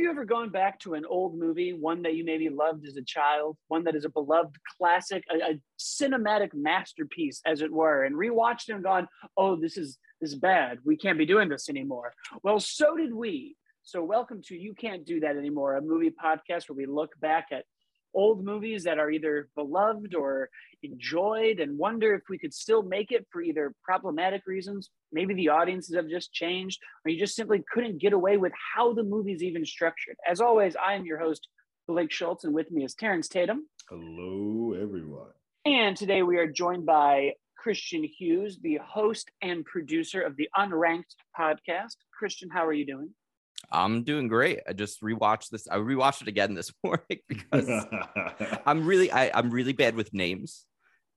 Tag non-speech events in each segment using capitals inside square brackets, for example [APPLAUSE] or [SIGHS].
you ever gone back to an old movie, one that you maybe loved as a child, one that is a beloved classic, a, a cinematic masterpiece, as it were, and rewatched it and gone, "Oh, this is this is bad. We can't be doing this anymore." Well, so did we. So, welcome to You Can't Do That Anymore, a movie podcast where we look back at old movies that are either beloved or enjoyed and wonder if we could still make it for either problematic reasons, maybe the audiences have just changed, or you just simply couldn't get away with how the movie's even structured. As always, I am your host, Blake Schultz, and with me is Terrence Tatum. Hello, everyone. And today we are joined by Christian Hughes, the host and producer of the Unranked podcast. Christian, how are you doing? I'm doing great. I just rewatched this. I rewatched it again this [LAUGHS] morning because [LAUGHS] I'm really I, I'm really bad with names.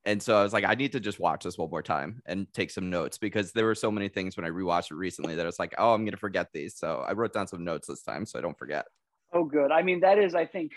And so I was like, I need to just watch this one more time and take some notes because there were so many things when I rewatched it recently that I was like, oh, I'm gonna forget these. So I wrote down some notes this time so I don't forget. Oh, good. I mean, that is, I think,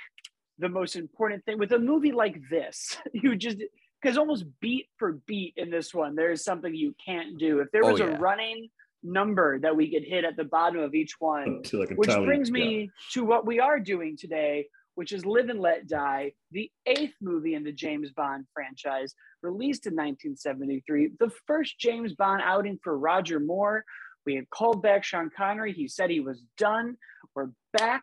the most important thing with a movie like this. [LAUGHS] You just because almost beat for beat in this one, there is something you can't do. If there oh, was oh, yeah. a running number that we could hit at the bottom of each one, like which brings me yeah. to what we are doing today, which is Live and Let Die, the eighth movie in the James Bond franchise, released in 1973, the first James Bond outing for Roger Moore. We had called back Sean Connery. He said he was done. We're back.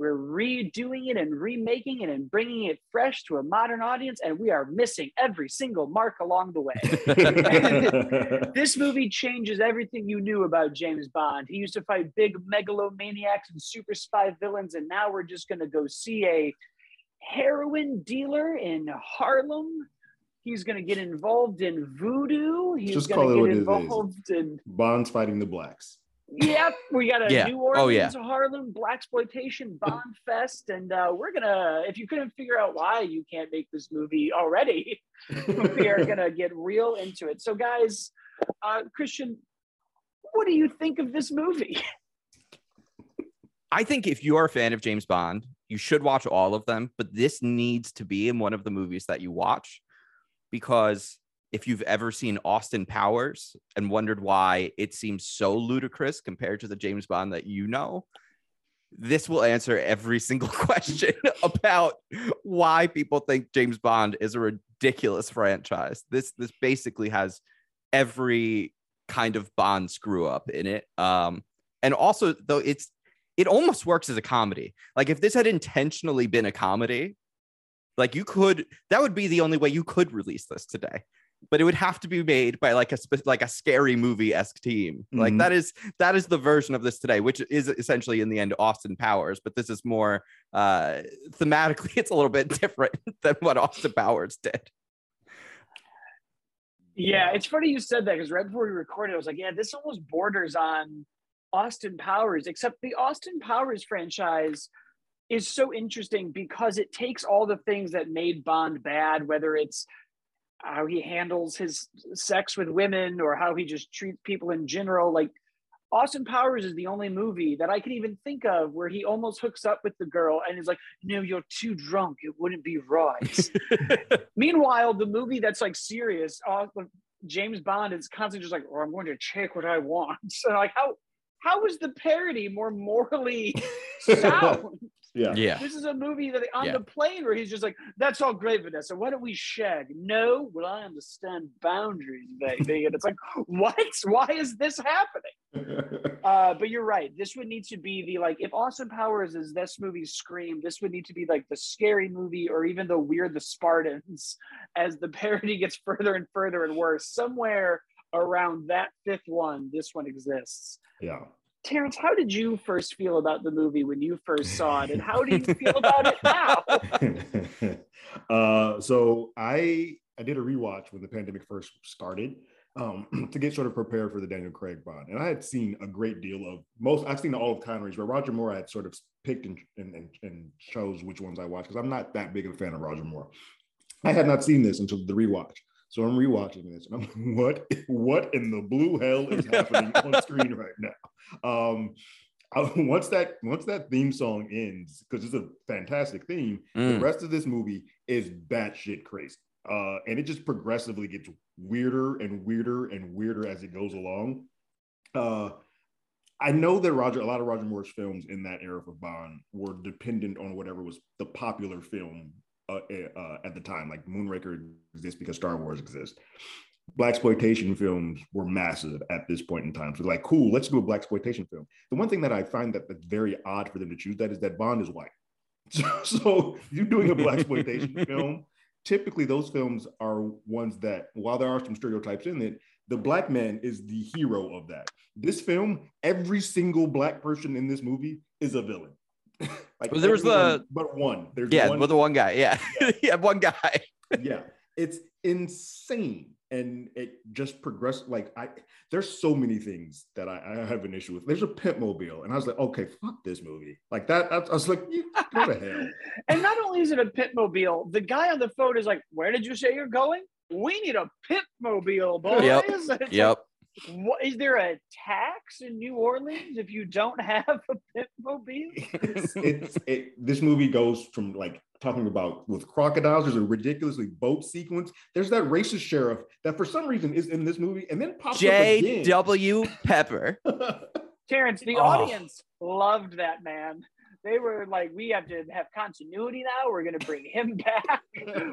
We're redoing it and remaking it and bringing it fresh to a modern audience, and we are missing every single mark along the way. [LAUGHS] this movie changes everything you knew about James Bond. He used to fight big megalomaniacs and super spy villains, and now we're just going to go see a heroin dealer in Harlem. He's going to get involved in voodoo. He's going to get involved in Bond's fighting the blacks. Yep, we got a yeah. New Orleans, oh, yeah. Harlem black exploitation Bond fest, and uh, we're gonna. If you couldn't figure out why you can't make this movie already, [LAUGHS] we are gonna get real into it. So, guys, uh, Christian, what do you think of this movie? [LAUGHS] I think if you are a fan of James Bond, you should watch all of them, but this needs to be in one of the movies that you watch because if you've ever seen Austin Powers and wondered why it seems so ludicrous compared to the James Bond that you know, this will answer every [LAUGHS] single question about why people think James Bond is a ridiculous franchise. This this basically has every kind of Bond screw up in it. Um, and also though it's it almost works as a comedy. Like if this had intentionally been a comedy, like you could that would be the only way you could release this today but it would have to be made by like a like a scary movie esque team. Mm-hmm. Like that is that is the version of this today, which is essentially in the end Austin Powers, but this is more uh thematically [LAUGHS] it's a little bit different than what Austin Powers did. Yeah, it's funny you said that because right before we recorded, I was like, yeah, this almost borders on Austin Powers, except the Austin Powers franchise is so interesting because it takes all the things that made Bond bad, whether it's how he handles his sex with women or how he just treats people in general. Like Austin Powers is the only movie that I can even think of where he almost hooks up with the girl and is like, "No, you're too drunk. It wouldn't be right." [LAUGHS] Meanwhile, the movie that's like serious, uh, James Bond is constantly just like, "Oh, I'm going to check what I want." [LAUGHS] So like, how how is the parody more morally [LAUGHS] sound? Yeah. Yeah. This is a movie that on yeah. the plane where he's just like, that's all great, Vanessa. Why don't we shag? No, well, I understand boundaries, baby. and it's like, [LAUGHS] what? Why is this happening? [LAUGHS] uh, but you're right. This would need to be the like, if Austin Powers is this movie's Scream, this would need to be like the scary movie or even the Meet the Spartans [LAUGHS] as the parody gets further and further and worse. Somewhere around that fifth one, this one exists. Yeah. Terrence, how did you first feel about the movie when you first saw it, and how do you feel [LAUGHS] about it now? [LAUGHS] uh, so I I did a rewatch when the pandemic first started um, [CLEARS THROAT] to get sort of prepared for the Daniel Craig Bond, and I had seen a great deal of most. I've seen all of Connery's, but Roger Moore I had sort of picked and and, and chose which ones I watched because I'm not that big of a fan of Roger Moore. I had not seen this until the rewatch. So I'm rewatching this, and I'm like, what what in the blue hell is happening on screen right now? Um, I, once that once that theme song ends, because it's a fantastic theme, mm. the rest of this movie is batshit crazy, uh, and it just progressively gets weirder and weirder and weirder as it goes along. Uh, I know that Roger, a lot of Roger Moore's films in that era for Bond were dependent on whatever was the popular film uh, eh, uh, at the time. Like Moonraker exists because Star Wars exists. Black exploitation films were massive at this point in time. So like, cool, let's do a black exploitation film. The one thing that I find that that's very odd for them to choose that is that Bond is white. [LAUGHS] So, so you're doing a black exploitation [LAUGHS] film. Typically, those films are ones that, while there are some stereotypes in it, the black man is the hero of that. This film, every single black person in this movie is a villain. [LAUGHS] like well, there was the but one. There's yeah, one, but the one guy. Yeah, yeah, [LAUGHS] yeah one guy. [LAUGHS] yeah, it's insane. And it just progressed like i there's so many things that I, I, have an issue with. There's a pimp mobile and i was like okay fuck this movie. Like that i, I was like go to hell. And not only is it a pit mobile the guy on the phone is like where did you say you're going? We need a pit mobile boys. Yep, yep. Like, what, is there a tax in New Orleans if you don't have a pit mobile? [LAUGHS] it's, it's it, this movie goes from like talking about with crocodiles. There's a ridiculously boat sequence. There's that racist sheriff that for some reason is in this movie and then pops up J. W. Pepper. [LAUGHS] Terrence, the oh. audience loved that man. They were like, we have to have continuity now. We're gonna bring him [LAUGHS] back.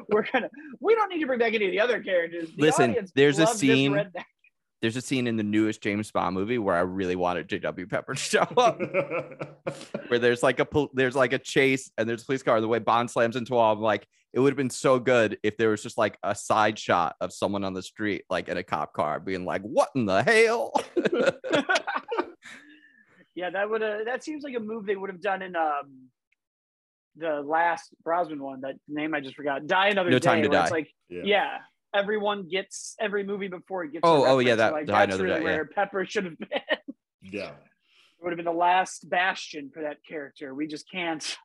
We're gonna. We don't need to bring back any of the other characters. The Listen, there's a scene there's a scene in the newest James Bond movie where I really wanted J.W. Pepper to [LAUGHS] show up, [LAUGHS] where there's like a there's like a chase and there's a police car. The way Bond slams into all, I'm like, it would have been so good if there was just like a side shot of someone on the street, like in a cop car, being like, "What in the hell?" [LAUGHS] yeah, that would have. That seems like a move they would have done in um the last Brosnan one. That name I just forgot. Die another no day. Time to die. It's like yeah. yeah everyone gets every movie before it gets. Oh, oh yeah, that like, that's really that, where Pepper should have been. Yeah, it would have been the last bastion for that character. We just can't.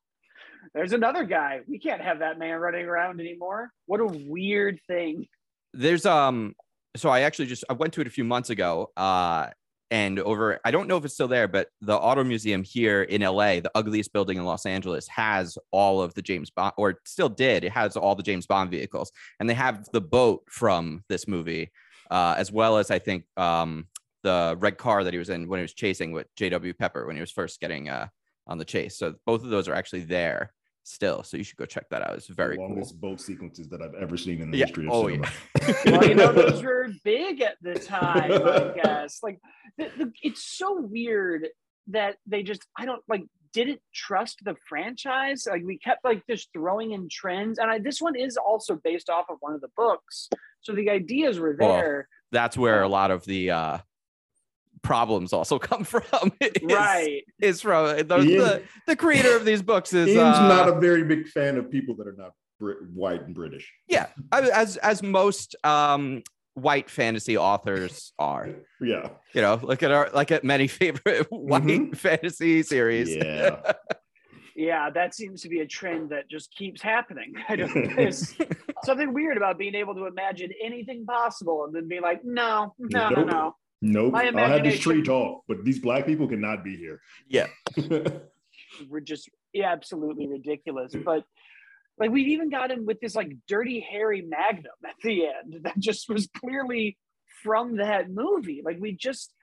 There's another guy. We can't have that man running around anymore. What a weird thing. There's um. So I actually just I went to it a few months ago. Uh, and over i don't know if it's still there but the auto museum here in la the ugliest building in los angeles has all of the james bond or still did it has all the james bond vehicles. And they have the boat from this movie uh, as well as i think um, the red car that he was in when he was chasing with jw pepper when he was first getting uh, on the chase. So both of those are actually there still. So you should go check that out. It's very the longest cool. boat sequences that I've ever seen in the yeah. history of oh, cinema. Yeah. [LAUGHS] well, you know, [LAUGHS] those were big at the time, I [LAUGHS] guess. Like, the, the, it's so weird that they just, I don't like, didn't trust the franchise. Like, we kept like just throwing in trends. And I, this one is also based off of one of the books. So the ideas were there. Well, that's where a lot of the, uh, problems also [LAUGHS] come from. [LAUGHS] is, right. Is from the, the, the, creator of these books is Ian's uh, not a very big fan of people that are not Brit- white and British. Yeah, as as most um, white fantasy authors are. [LAUGHS] Yeah. You know, look at our like at many favorite white mm-hmm. fantasy series. Yeah. yeah, that seems to be a trend that just keeps happening. I don't there's something weird about being able to imagine anything possible and then be like, no, no, nope. no, no. Nope. I'll have this tree talk, but these black people cannot be here. Yeah. [LAUGHS] We're just yeah, absolutely ridiculous. But like we've even got him with this like dirty Harry Magnum at the end [LAUGHS] that just was clearly from that movie. Like we just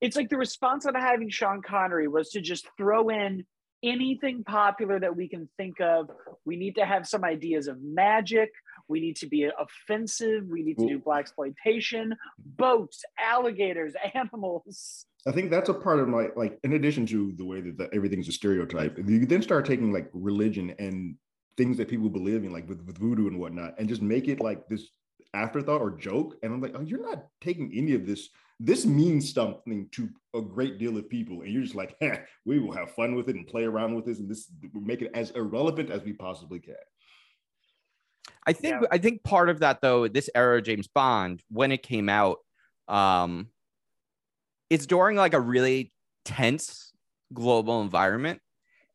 it's like the response on having Sean Connery was to just throw in anything popular that we can think of. We need to have some ideas of magic. We need to be offensive. We need to do black exploitation, boats, alligators, [LAUGHS] animals. I think that's a part of my like. In addition to the way that the, everything's a stereotype, you then start taking like religion and things that people believe in, like with, with voodoo and whatnot, and just make it like this afterthought or joke. And I'm like, oh, you're not taking any of this. This means something to a great deal of people, and you're just like, we will have fun with it and play around with this, and this make it as irrelevant as we possibly can. I think yeah. I think part of that though, this era of James Bond, when it came out, um, it's during like a really tense global environment.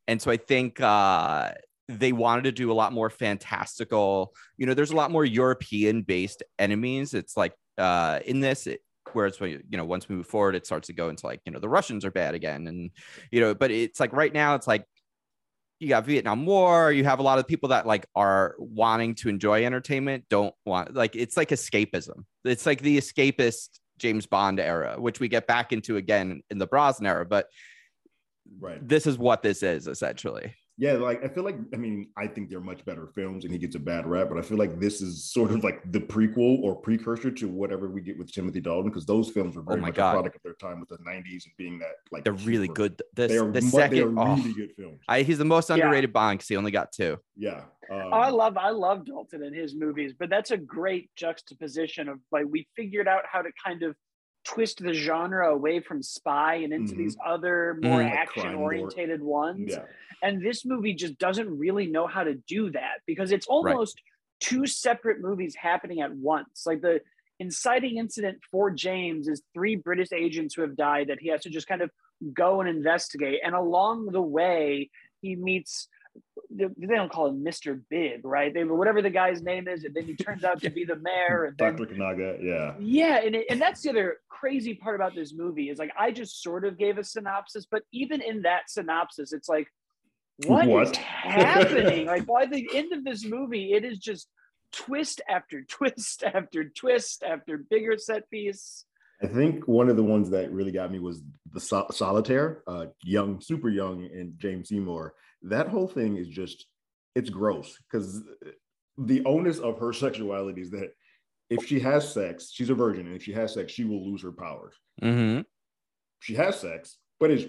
And so I think uh they wanted to do a lot more fantastical, you know, there's a lot more European based enemies. It's like uh in this it, whereas you know once we move forward it starts to go into like you know the russians are bad again and you know but it's like right now it's like you got Vietnam War, you have a lot of people that like are wanting to enjoy entertainment, don't want like it's like escapism. It's like the escapist James Bond era, which we get back into again in the Brosnan era. But right, this is what this is essentially yeah, like I feel like I mean I think they're much better films, and he gets a bad rap, but I feel like this is sort of like the prequel or precursor to whatever we get with Timothy Dalton because those films were oh very oh much God. a product of their time with the '90s and being that like they're super, really good. This they are, the second, they are oh, really good films. I, he's the most underrated yeah. Bond because he only got two. Yeah, um, I love I love Dalton and his movies, but that's a great juxtaposition of like we figured out how to kind of twist the genre away from spy and into mm-hmm. these other more mm, action orientated ones. Yeah. And this movie just doesn't really know how to do that because it's almost right. two separate movies happening at once. Like the inciting incident for James is three British agents who have died that he has to just kind of go and investigate. And along the way, he meets they don't call him Mr. Big, right? They were whatever the guy's name is, and then he turns out to be the mayor. And Dr. Kananga, yeah, yeah, and it, and that's the other crazy part about this movie is like I just sort of gave a synopsis, but even in that synopsis, it's like, what, what? is happening? [LAUGHS] like by the end of this movie, it is just twist after twist [LAUGHS] after twist after bigger set piece. I think one of the ones that really got me was the Sol- solitaire, uh, young, super young, and Jane Seymour that whole thing is just it's gross because the onus of her sexuality is that if she has sex, she's a virgin, and if she has sex, she will lose her powers. Mm-hmm. She has sex, but is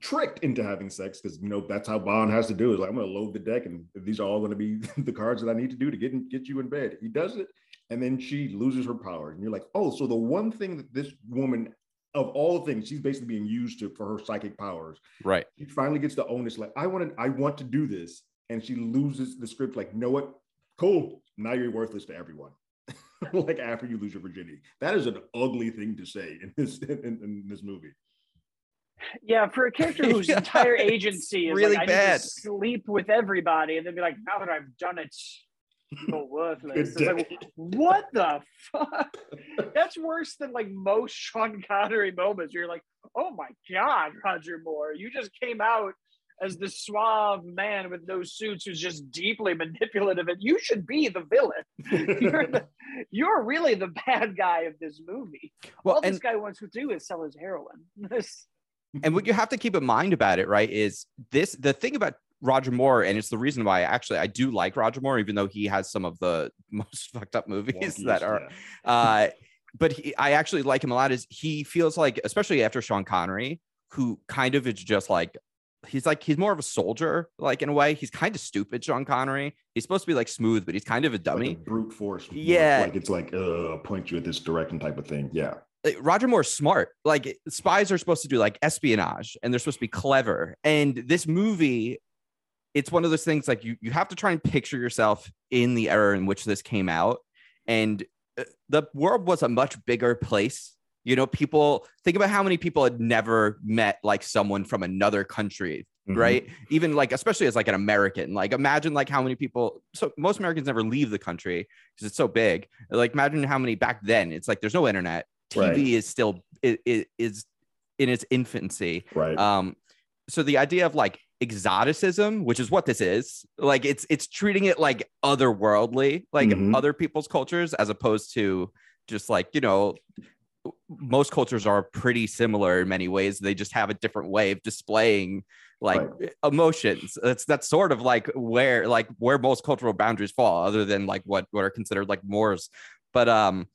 tricked into having sex because you know that's how Bond has to do. Is like I'm going to load the deck, and these are all going to be [LAUGHS] the cards that I need to do to get in, get you in bed. He does it, and then she loses her powers, and you're like, oh, so the one thing that this woman of all the things, she's basically being used to for her psychic powers. Right. She finally gets the onus, like, I want to, I want to do this. And she loses the script, like, know what? Cool. Now you're worthless to everyone. [LAUGHS] like after you lose your virginity. That is an ugly thing to say in this in, in this movie. Yeah, for a character [LAUGHS] whose yeah, entire agency is really like, bad. I need to sleep with everybody, and then be like, now that I've done it, feel worthless. Like, what the fuck? That's worse than like most Sean Connery moments. You're like, oh my god, Roger Moore, you just came out as the suave man with no suits who's just deeply manipulative, and you should be the villain. [LAUGHS] you're, the, you're really the bad guy of this movie. Well, All and, this guy wants to do is sell his heroin. [LAUGHS] and what you have to keep in mind about it, right, is this the thing about Roger Moore, and it's the reason why actually I do like Roger Moore, even though he has some of the [LAUGHS] most fucked up movies that are. Yeah. uh, [LAUGHS] but he, I actually like him a lot. Is he feels like, especially after Sean Connery, who kind of is just like he's like he's more of a soldier, like in a way. He's kind of stupid, Sean Connery. He's supposed to be like smooth, but he's kind of a dummy, like a brute force. Yeah, like it's like uh, point you at this direction type of thing. Yeah. Roger Moore's smart. Like spies are supposed to do like espionage and they're supposed to be clever. And this movie it's one of those things like you you have to try and picture yourself in the era in which this came out. And uh, the world was a much bigger place. You know people think about how many people had never met like someone from another country mm-hmm. right? Even like especially as like an american. Like imagine like how many people so most americans never leave the country because it's so big. Like imagine how many back then it's like there's no internet. Tv right. is still it, it is in its infancy. Right. Um so the idea of like exoticism, which is what this is. Like it's it's treating it like otherworldly, like mm-hmm. other people's cultures, as opposed to just like you know most cultures are pretty similar in many ways. They just have a different way of displaying like right. emotions. That's that's sort of like where like where most cultural boundaries fall, other than like what what are considered like mores. But um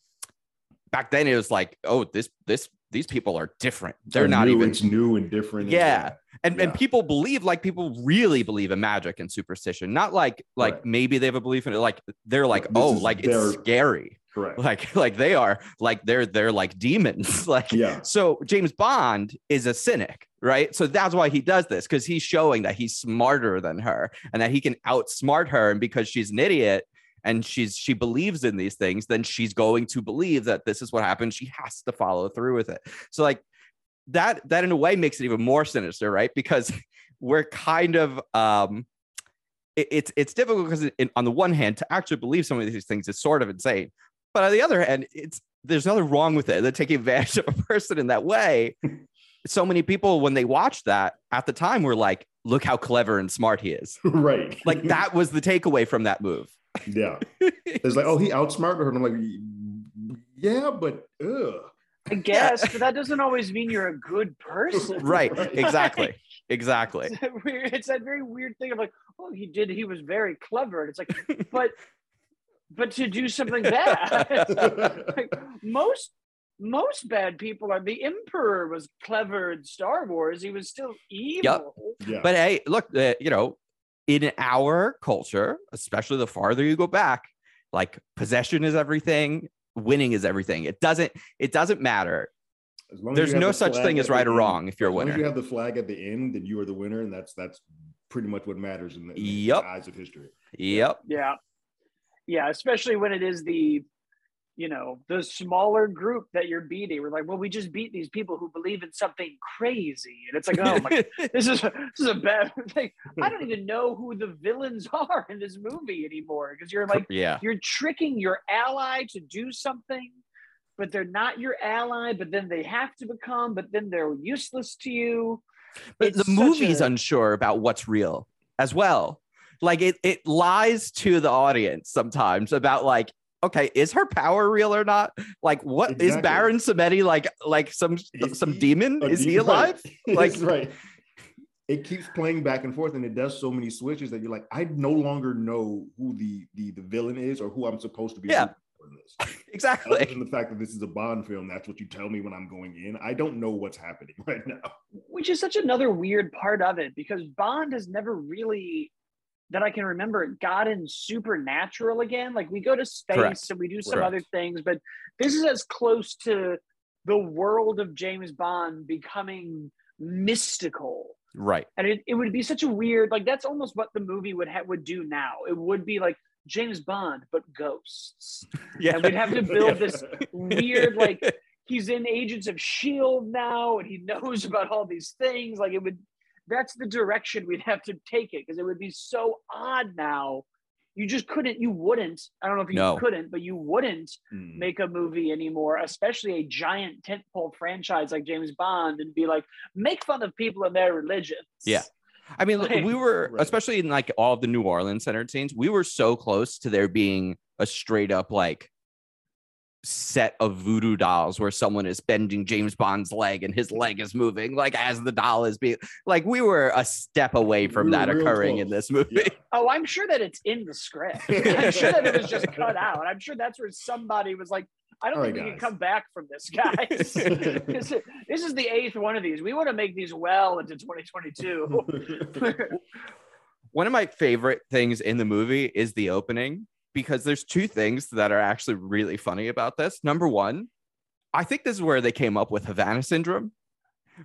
back then it was like, oh, this this these people are different. They're, not new, even it's new and different. Yeah. And, and, yeah. and people believe like people really believe in magic and superstition. Not like like right. maybe they have a belief in it. Like they're like, this oh, like it's scary. Correct. [LAUGHS] Like like they are like they're they're like demons. [LAUGHS] like yeah. So James Bond is a cynic, right? So that's why he does this because he's showing that he's smarter than her and that he can outsmart her. And because she's an idiot, and she's she believes in these things then she's going to believe that this is what happened. She has to follow through with it. So like that that in a way makes it even more sinister right? Because [LAUGHS] we're kind of um it, it's it's difficult because on the one hand to actually believe some of these things is sort of insane. But on the other hand it's there's nothing wrong with it. They're taking [LAUGHS] advantage of a person in that way. So many people when they watched that at the time were like look how clever and smart he is. [LAUGHS] Right. Like that was the takeaway from that move yeah. [LAUGHS] It's like, oh, he outsmarted her. And I'm like, yeah, but ugh. I guess, but that doesn't always mean you're a good person. [LAUGHS] right. Exactly. Exactly. It's that, weird, it's that very weird thing of like, oh, he did. He was very clever, and it's like, but, but to do something bad, [LAUGHS] like, most most bad people are. The Emperor was clever in Star Wars. He was still evil. Yep. Yeah. But hey, look, uh, you know, in our culture, especially the farther you go back, like possession is everything, winning is everything. It doesn't. It doesn't matter. There's no the such thing as right or wrong if you're a winner. you have the flag at the end, then you are the winner, and that's that's pretty much what matters in the, in yep. the eyes of history. Yep. Yeah. Yeah, especially when it is the you know the smaller group that you're beating. We're like well we just beat these people who believe in something crazy. And it's like oh my [LAUGHS] this is a, this is a bad [LAUGHS] thing. I don't even know who the villains [LAUGHS] are in this movie anymore because you're like yeah. you're tricking your ally to do something but they're not your ally but then they have to become but then they're useless to you. But it's the movie's a... unsure about what's real as well. Like it, it lies to the audience sometimes about like okay, is her power real or not? Like, what exactly. is Baron Samedi like? Like some is some he, demon? Is he alive? [LAUGHS] Right. Like, right. It keeps playing back and forth, and it does so many switches that you're like, I no longer know who the the, the villain is or who I'm supposed to be. Yeah. [LAUGHS] Exactly. Other than the fact that this is a Bond film, that's what you tell me when I'm going in. I don't know what's happening [LAUGHS] right now. Which is such another weird part of it because Bond has never really that I can remember gotten supernatural again. Like we go to space Correct. and we do some Correct. other things, but this is as close to the world of James Bond becoming mystical. Right. And it, it would be such a weird, like that's almost what the movie would have would do now. It would be like James Bond, but ghosts. [LAUGHS] Yeah. And we'd have to build this [LAUGHS] weird, like he's in Agents of Shield now and he knows about all these things. Like it would that's the direction we'd have to take it because it would be so odd now. You just couldn't, you wouldn't, I don't know if you no. couldn't, but you wouldn't mm. make a movie anymore, especially a giant tentpole franchise like James Bond and be like, make fun of people and their religions. Yeah. I mean, like, we were, right. especially in like all the New Orleans centered scenes, we were so close to there being a straight up like set of voodoo dolls where someone is bending James Bond's leg and his leg is moving like as the doll is being like we were a step away from we that occurring close. in this movie. Yeah. [LAUGHS] Oh, I'm sure that it's in the script. [LAUGHS] I'm sure that it was just cut out. I'm sure that's where somebody was like, I don't All think right, we guys. can come back from this, guys. [LAUGHS] this, is, this is the eighth one of these. We want to make these well into 2022. one of my favorite things in the movie is the opening because there's two things that are actually really funny about this. Number one, I think this is where they came up with Havana syndrome,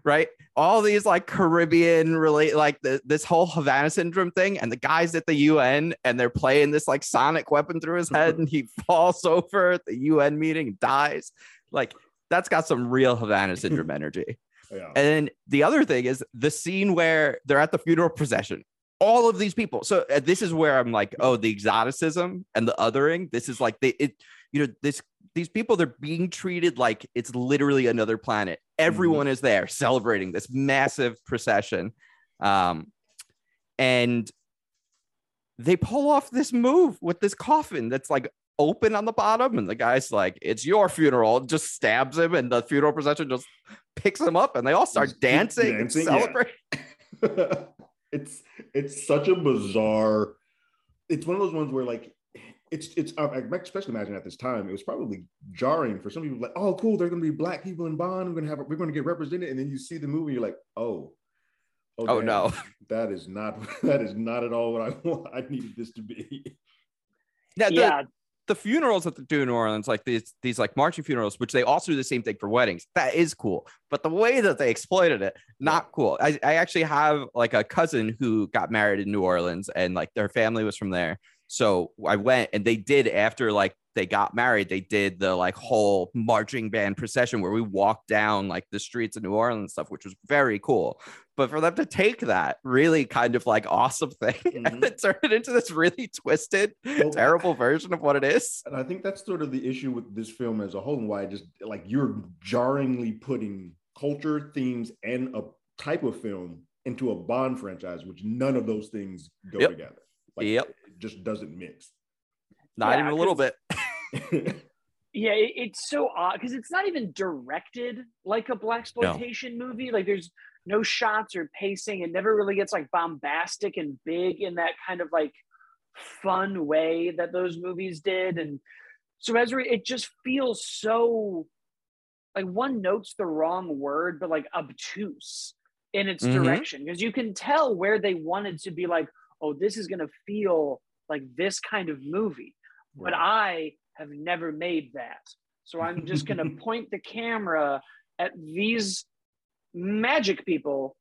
right? All these like Caribbean relate, like the, this whole Havana syndrome thing, and the guys at the UN and they're playing this like sonic weapon through his head, [LAUGHS] and he falls over at the UN meeting and dies. Like that's got some real Havana syndrome [LAUGHS] energy. Yeah. And the other thing is the scene where they're at the funeral procession all of these people. So uh, this is where I'm like, oh, the exoticism and the othering. This is like they, it, you know, this these people they're being treated like it's literally another planet. Everyone mm-hmm. is there celebrating this massive procession, um, and they pull off this move with this coffin that's like open on the bottom, and the guy's like, "It's your funeral." Just stabs him, and the funeral procession just picks him up, and they all start dancing, dancing and celebrating. Yeah. [LAUGHS] it's it's such a bizarre. It's one of those ones where like it's it's uh, I especially imagine at this time it was probably jarring for some people like oh cool they're gonna be black people in Bond we're gonna have we're gonna get represented and then you see the movie you're like oh oh, oh no. That is not [LAUGHS] that is not at all what I want I needed this to be. Yeah, the, yeah the funerals that they do in New Orleans, like these these like marching funerals, which they also do the same thing for weddings. That is cool, but the way that they exploited it, not cool. I, I actually have like a cousin who got married in New Orleans, and like their family was from there. So I went, and they did after like they got married, they did the like whole marching band procession where we walked down like the streets of New Orleans stuff, which was very cool. But for them to take that really kind of like awesome thing [LAUGHS] mm-hmm. and turn it into this really twisted, well, terrible version of what it is. And I think that's sort of the issue with this film as a whole and why I just like you're jarringly putting culture, themes, and a type of film into a Bond franchise, which none of those things go yep. together. Like, yep. It just doesn't mix. Not yeah, even a little bit. [LAUGHS] Yeah, it, it's so odd because it's not even directed like a black exploitation no. movie. Like there's no shots or pacing. It never really gets like bombastic and big in that kind of like fun way that those movies did. And so as it just feels so like one notes the wrong word, but like obtuse in its mm-hmm. direction because you can tell where they wanted to be like, oh, this is going to feel like this kind of movie. Right. But I have never made that. So I'm just going [LAUGHS] to point the camera at these magic people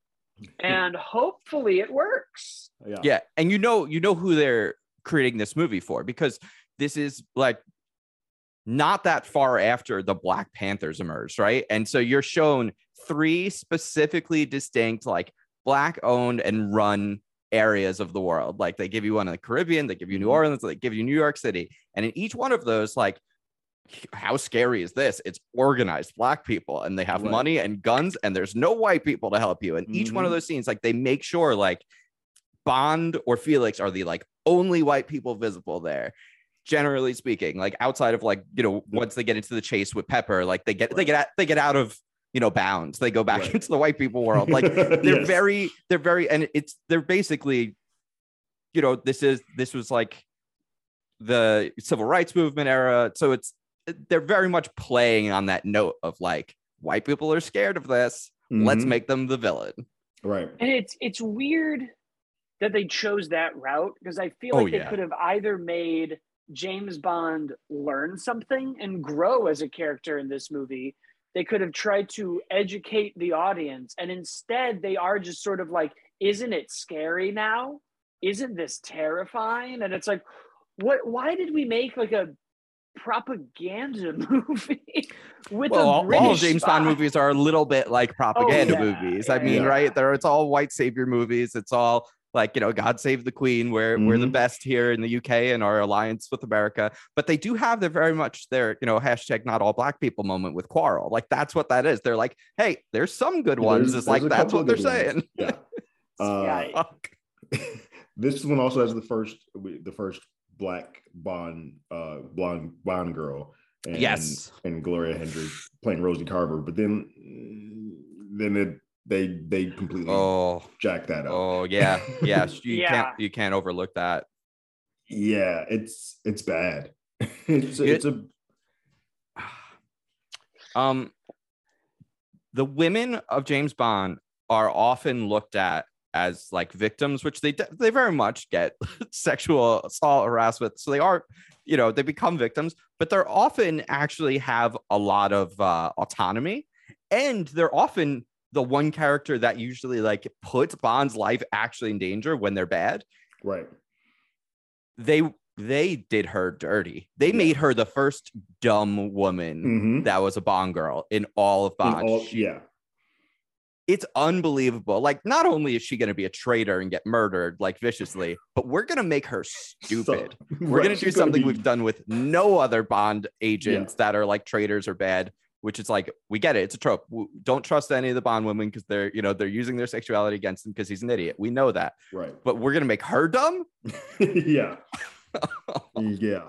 and hopefully it works. Yeah. yeah. And you know, you know who they're creating this movie for because this is like not that far after the Black Panthers emerged, right? And so you're shown three specifically distinct, like black owned and run areas of the world. Like they give you one in the Caribbean, they give you New mm-hmm. Orleans, they give you New York City. And in each one of those, like, how scary is this? It's organized black people and they have right. money and guns, and there's no white people to help you. And mm-hmm. each one of mm-hmm. those scenes, like, they make sure, like, Bond or Felix are the like only white people visible there generally speaking like outside of like you know once they get into the chase with pepper like they get right. they get out they get out of you know bounds they go back right. into the white people world like [LAUGHS] they're yes. very they're very and it's they're basically you know this is this was like the civil rights movement era so it's they're very much playing on that note of like white people are scared of this. Mm-hmm. let's make them the villain. Right. And it's it's weird that they chose that route because i feel oh, like they yeah. could have either made james bond learn something and grow as a character in this movie. They could have tried to educate the audience and instead they are just sort of like isn't it scary now? Isn't this terrifying? And it's like what why did we make like a propaganda [LAUGHS] movie with well, all, all James Bond movies are a little bit like propaganda oh, yeah, movies. Yeah, I mean, yeah. right? There, it's all white savior movies. It's all like you know god save the queen we're mm-hmm. we're the best here in the uk and our alliance with america but they do have the very much their you know hashtag not all black people moment with quarrel like that's what that is they're like hey there's some good ones there's, it's like that's what they're saying yeah [LAUGHS] uh, [LAUGHS] this one also has the first the first black bond uh blonde bond girl and, yes and gloria hendricks playing rosie carver but then then it they they completely oh jack that up. Oh yeah, yeah. [LAUGHS] You yeah. can't you can't overlook that. Yeah, it's it's bad. [LAUGHS] it's it, it's a [SIGHS] um the women of James Bond are often looked at as like victims, which they they very much get [LAUGHS] sexual assault harassment. So they are, you know, they become victims, but they're often actually have a lot of uh, autonomy, and they're often the one character that usually like puts Bond's life actually in danger when they're bad. Right. They they did her dirty. They yeah. made her the first dumb woman mm-hmm. that was a Bond girl in all of Bond. All, yeah. It's unbelievable. Like, not only is she going to be a traitor and get murdered like viciously, but we're going to make her stupid. So, [LAUGHS] we're right, going to do something be... we've done with no other Bond agents yeah. that are like traitors or bad which is like we get it it's a trope don't trust any of the bond women because they're you know they're using their sexuality against him because he's an idiot we know that right but we're gonna make her dumb [LAUGHS] [LAUGHS] yeah yeah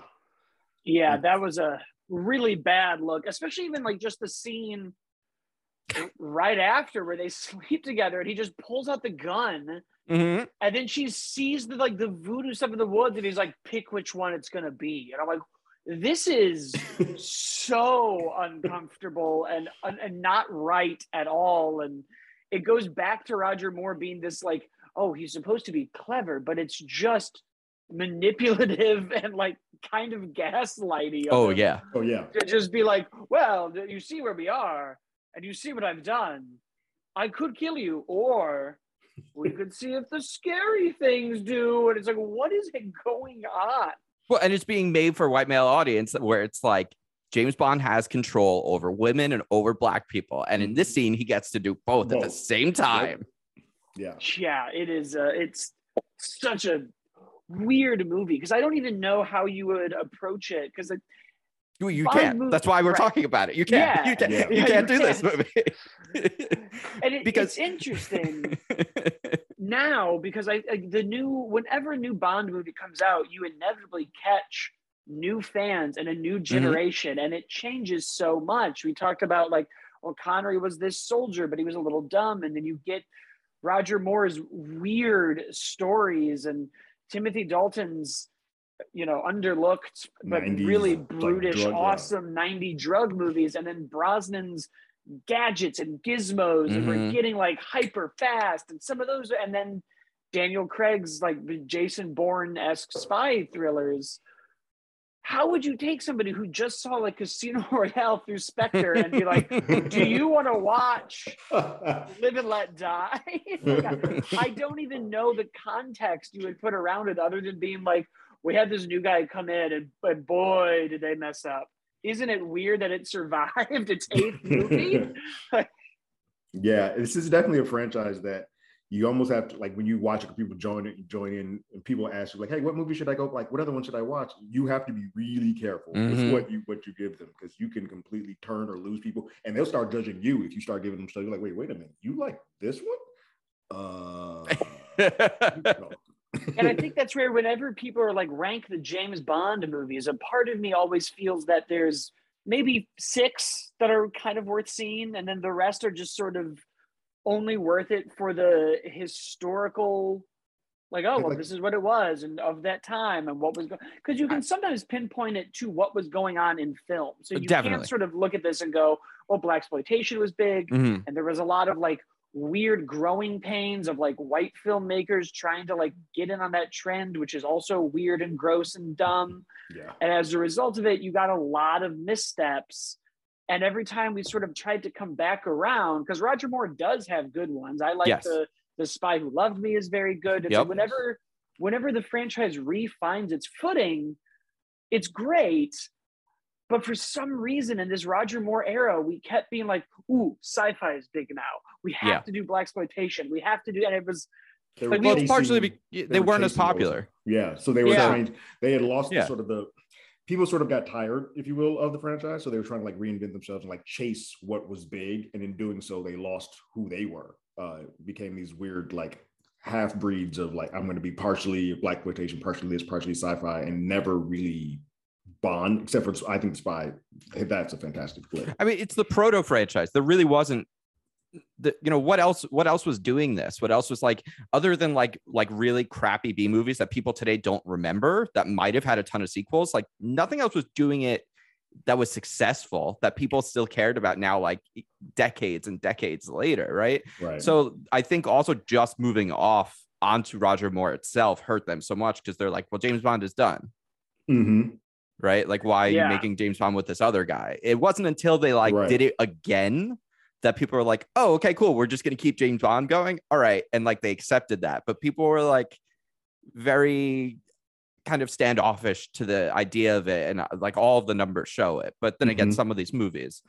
yeah that was a really bad look especially even like just the scene right after where they [LAUGHS] sleep together and he just pulls out the gun mm-hmm. and then she sees the like the voodoo stuff in the woods and he's like pick which one it's gonna be. And i'm like this is [LAUGHS] so uncomfortable and and not right at all. And it goes back to roger moore being this like oh he's supposed to be clever but it's just manipulative [LAUGHS] and like kind of gaslighty of oh yeah. Oh yeah. to just be like well you see where we are and you see what i've done i could kill you or we [LAUGHS] could see if the scary things do and it's like what is it going on well, and it's being made for white male audience where it's like James Bond has control over women and over black people, and in this scene, he gets to do both, both. at the same time. Yeah, yeah, it is. Uh, it's such a weird movie because I don't even know how you would approach it because it. You, you can't. Movie, That's why we're right. talking about it. You can't. Yeah. You can't. Yeah. You [LAUGHS] can't do this movie. and it, because it's interesting [LAUGHS] now because I, I, the new whenever a new Bond movie comes out, you inevitably catch new fans and a new mm-hmm. generation mm-hmm. and it changes so much we talked about like well connery was this soldier but he was a little dumb and then you get roger moore's weird stories and timothy dalton's you know underlooked but really brutish like awesome 90 drug movies and then brosnan's gadgets and gizmos mm-hmm. and we're mm-hmm. getting like hyper fast and some of those and then daniel craig's like jason bourne-esque spy thrillers how would you take somebody who just saw like Casino [LAUGHS] Royale through Spectre and be like, "Do you want to watch [LAUGHS] Live and Let Die?" [LAUGHS] like, I, I, don't even know the context you would put around it, other than being like, "We had this new guy come in, and but boy, did they mess up." Isn't it weird that it survived its [LAUGHS] eighth movie? yeah, this is definitely a franchise that you almost have to like when you watch a people join it, join in and people ask you like hey what movie should i go like what other one should i watch you have to be really careful mm-hmm. with what you what you give them because you can completely turn or lose people and they'll start judging you if you start giving them stuff you're like wait wait a minute you like this one uh [LAUGHS] and I [LAUGHS] think that's where whenever people are like rank the James Bond movies, a part of me always feels that there's maybe six that are kind of worth seeing, and then the rest are just sort of only worth it for the historical like oh well like, this is what it was and of that time and what was going because you can sometimes pinpoint it to what was going on in film so you definitely. can't sort of look at this and go oh exploitation was big mm-hmm. and there was a lot of like weird growing pains of like white filmmakers trying to like get in on that trend which is also weird and gross and dumb yeah. and as a result of it you got a lot of missteps and every time we sort of tried to come back around, because Roger Moore does have good ones. I like yes. the the Spy Who Loved Me is very good. Yep. so whenever whenever the franchise refines its footing, it's great. But for some reason in this Roger Moore era, we kept being like, ooh, sci-fi is big now. We have yeah. to do black exploitation. We have to do and it was like, well, partially be, they, they weren't as popular. Those. Yeah. So they were yeah. trying they had lost yeah. sort of the people sort of got tired, if you will, of the franchise. So they were trying to like reinvent themselves and like chase what was big. And in doing so, they lost who they were. Uh, became these weird like half breeds of like I'm going to be partially blaxploitation, partially this, partially sci-fi, and never really Bond, except for I think Spy. That's a fantastic flick. I mean, it's the proto franchise. There really wasn't the, you know what else what else was doing this what else was like other than like like really crappy b movies that people today don't remember that might have had a ton of sequels like nothing else was doing it that was successful that people still cared about now like decades and decades later right, right. so i think also just moving off onto roger moore itself hurt them so much because they're like well james bond is done mm-hmm. Right like why are yeah. you making james bond with this other guy it wasn't until they like right. did it again that people were like, oh, okay, cool. We're just going to keep James Bond going. All right. And like they accepted that. But people were like very kind of standoffish to the idea of it. And uh, like all of the numbers show it. But then again, mm-hmm. some of these movies,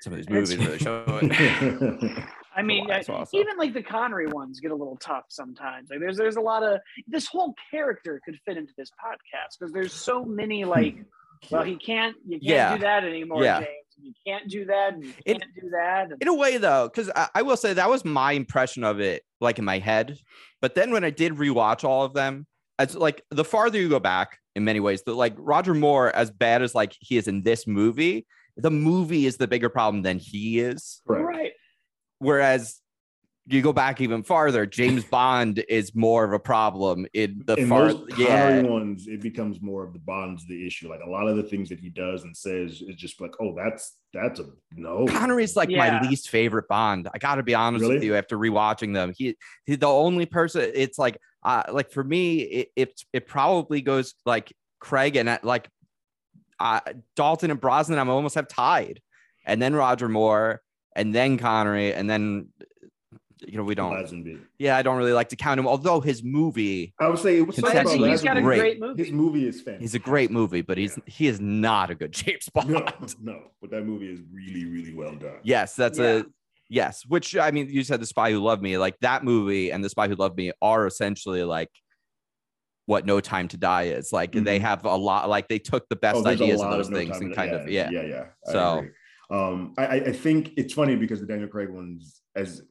some of these movies really show it. [LAUGHS] [LAUGHS] I mean, uh, awesome. even like the Connery ones get a little tough sometimes. Like there's there's a lot of this whole character could fit into this podcast because there's so many hmm. like well, he can't. You can't yeah. do that anymore, yeah. James. You can't do that. you can't it, do that. In a way, though, because I, I, will say that was my impression of it, like in my head. But then when I did rewatch all of them, as like the farther you go back, in many ways, that like Roger Moore, as bad as like he is in this movie, the movie is the bigger problem than he is. Right. Whereas you go back even farther, James Bond is more of a problem in the in far yeah ones. It becomes more of the Bond's the issue. Like a lot of the things that he does and says is just like, oh, that's that's a no. Connery's like yeah. my least favorite Bond. I got to be honest really? with you. After rewatching them, he he's the only person. It's like uh, like for me, it it, it probably goes like Craig and uh, like uh, Dalton and Brosnan. I'm almost have tied, and then Roger Moore, and then Connery, and then you know, we don't. Lazenby. Yeah, I don't really like to count him. Although his movie, I would say it was he's got a great. great. movie. His movie is fantastic. He's a great movie, but he's yeah. he is not a good James Bond. No, [LAUGHS] no, but that movie is really, really well done. Yes, that's yeah. a yes. Which I mean, you said the Spy Who Loved Me, like that movie and the Spy Who Loved Me are essentially like what No Time to Die is. Like mm-hmm. they have a lot. Like they took the best oh, ideas of those of things and kind yeah, of yeah, yeah, yeah. so. Um, I, I think it's funny because the Daniel Craig ones, as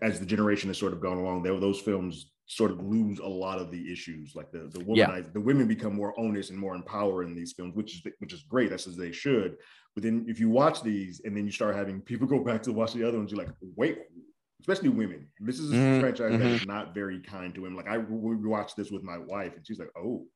as the generation has sort of gone along, they, those films sort of lose a lot of the issues. Like the the woman, yeah. the women become more onus and more empowered in these films, which is which is great. That's as they should. But then if you watch these and then you start having people [LAUGHS] go back to watch the other ones, you're like, wait, especially women. This is a mm-hmm. franchise mm-hmm. that is not very kind to women. Like I we watched this with my wife, and she's like, oh,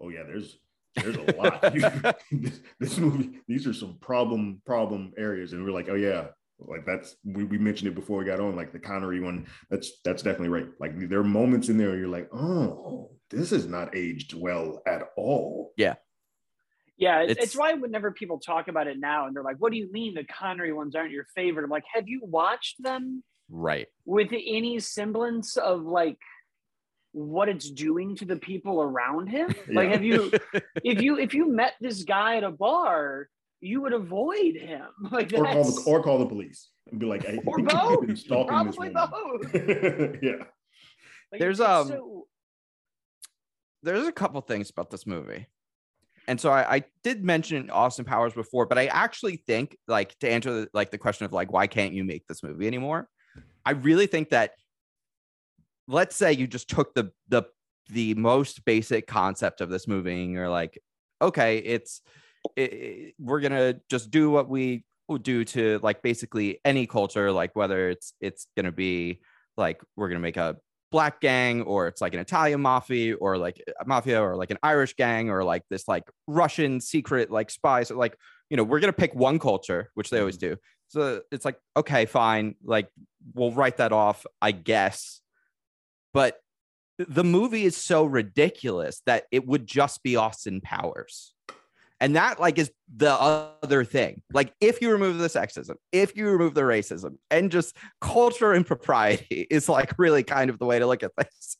oh yeah, there's there's a lot. [LAUGHS] this, this, movie, these are some problem problem areas, and we're like, oh yeah, like that's we, we mentioned it before we got on, like the Connery one. That's that's definitely right. Like there are moments in there you're like, oh, this is not aged well at all. Yeah. Yeah, it's, it's, why whenever people talk about it now and they're like, "What do you mean the Connery ones aren't your favorite?" I'm like, "Have you watched them?" Right. With any semblance of like what it's doing to the people around him. [LAUGHS] Yeah. Like, have you, [LAUGHS] if you if you met this guy at a bar, you would avoid him. [LAUGHS] Like, or call the or call the police and be like, I or both. Probably both. yeah. Like, there's um. So... There's a couple things about this movie. And so I, I, did mention Austin Powers before, but I actually think, like, to answer the, like the question of like, why can't you make this movie anymore? I really think that let's say you just took the the the most basic concept of this movie and you're like okay it's it, we're gonna just do what we do to like basically any culture like whether it's it's gonna be like we're gonna make a black gang or it's like an italian mafia or like a mafia or like an irish gang or like this like russian secret like spies like you know we're gonna pick one culture which they always mm-hmm. do so it's like okay fine like we'll write that off i guess but the movie is so ridiculous that it would just be Austin Powers. And that like is the other thing. Like if you remove the sexism, if you remove the racism and just culture and propriety [LAUGHS] is like really kind of the way to look at this.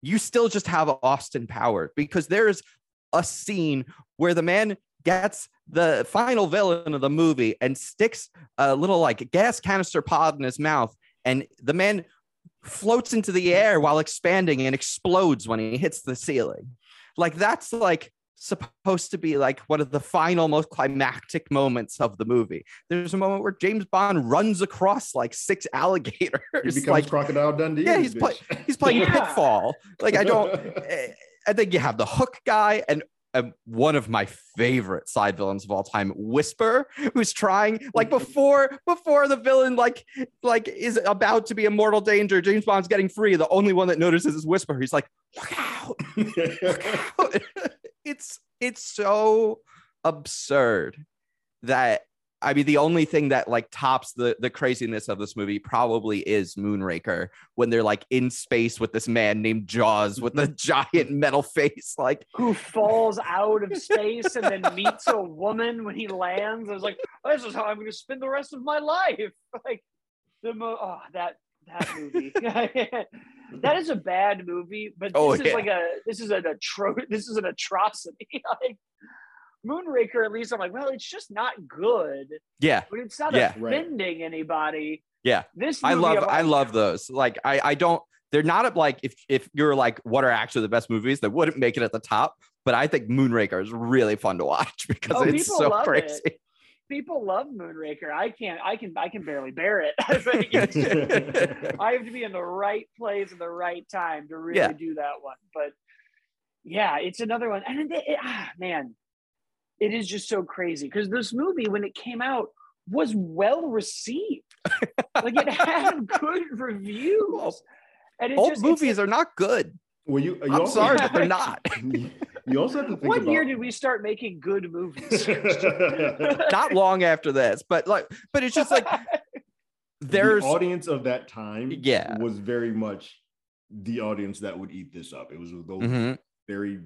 You still just have Austin Powers because there's a scene where the man gets the final villain of the movie and sticks a little like gas canister pod in his mouth and the man floats into the air while expanding and explodes when he hits the ceiling. Like that's like supposed to be like one of the final most climactic moments of the movie. There's a moment where James Bond runs across like six alligators. He becomes like, Crocodile Dundee. Yeah, he's, play, he's playing yeah. Pitfall. Like I don't. [LAUGHS] Eh, I think you have the hook guy, and um, one of my favorite side villains of all time, Whisper, who's trying like before before the villain like like is about to be in mortal danger. James Bond's getting free. The only one that notices is Whisper. He's like, look out, [LAUGHS] look out. [LAUGHS] it's it's so absurd that I mean, the only thing that like tops the the craziness of this movie probably is Moonraker when they're like in space with this man named Jaws with a mm-hmm. giant metal face, like who falls out of space and then meets a woman when he lands. I was like, oh, this is how I'm going to spend the rest of my life. [LAUGHS] Like the mo- oh that that movie. [LAUGHS] that is a bad movie, but oh, this oh, is yeah. like a this is an atro this is an atrocity. [LAUGHS] like Moonraker, at least I'm like, well, it's just not good. Yeah, but it's not yeah. offending right. anybody. Yeah, this I love I love those. Like I I don't. They're not like if if you're like what are actually the best movies that wouldn't make it at the top. But I think Moonraker is really fun to watch [LAUGHS] because oh, it's so crazy. It. People love Moonraker. I can't. I can. I can barely bear it. [LAUGHS] [LAUGHS] I have to be in the right place at the right time to really yeah. do that one. But yeah, it's another one. And it, it, ah, man, it is just so crazy because this movie, when it came out, was well received. [LAUGHS] like it had good reviews. Well, and old just, movies are not good. Well, you, you I'm also, sorry, but they're [LAUGHS] not. [LAUGHS] you also have to think what about... year did we start making good movies? not long after this, but like, but it's just like there's the audience of that time. Yeah, was very much the audience that would eat this up. It was those mm-hmm. very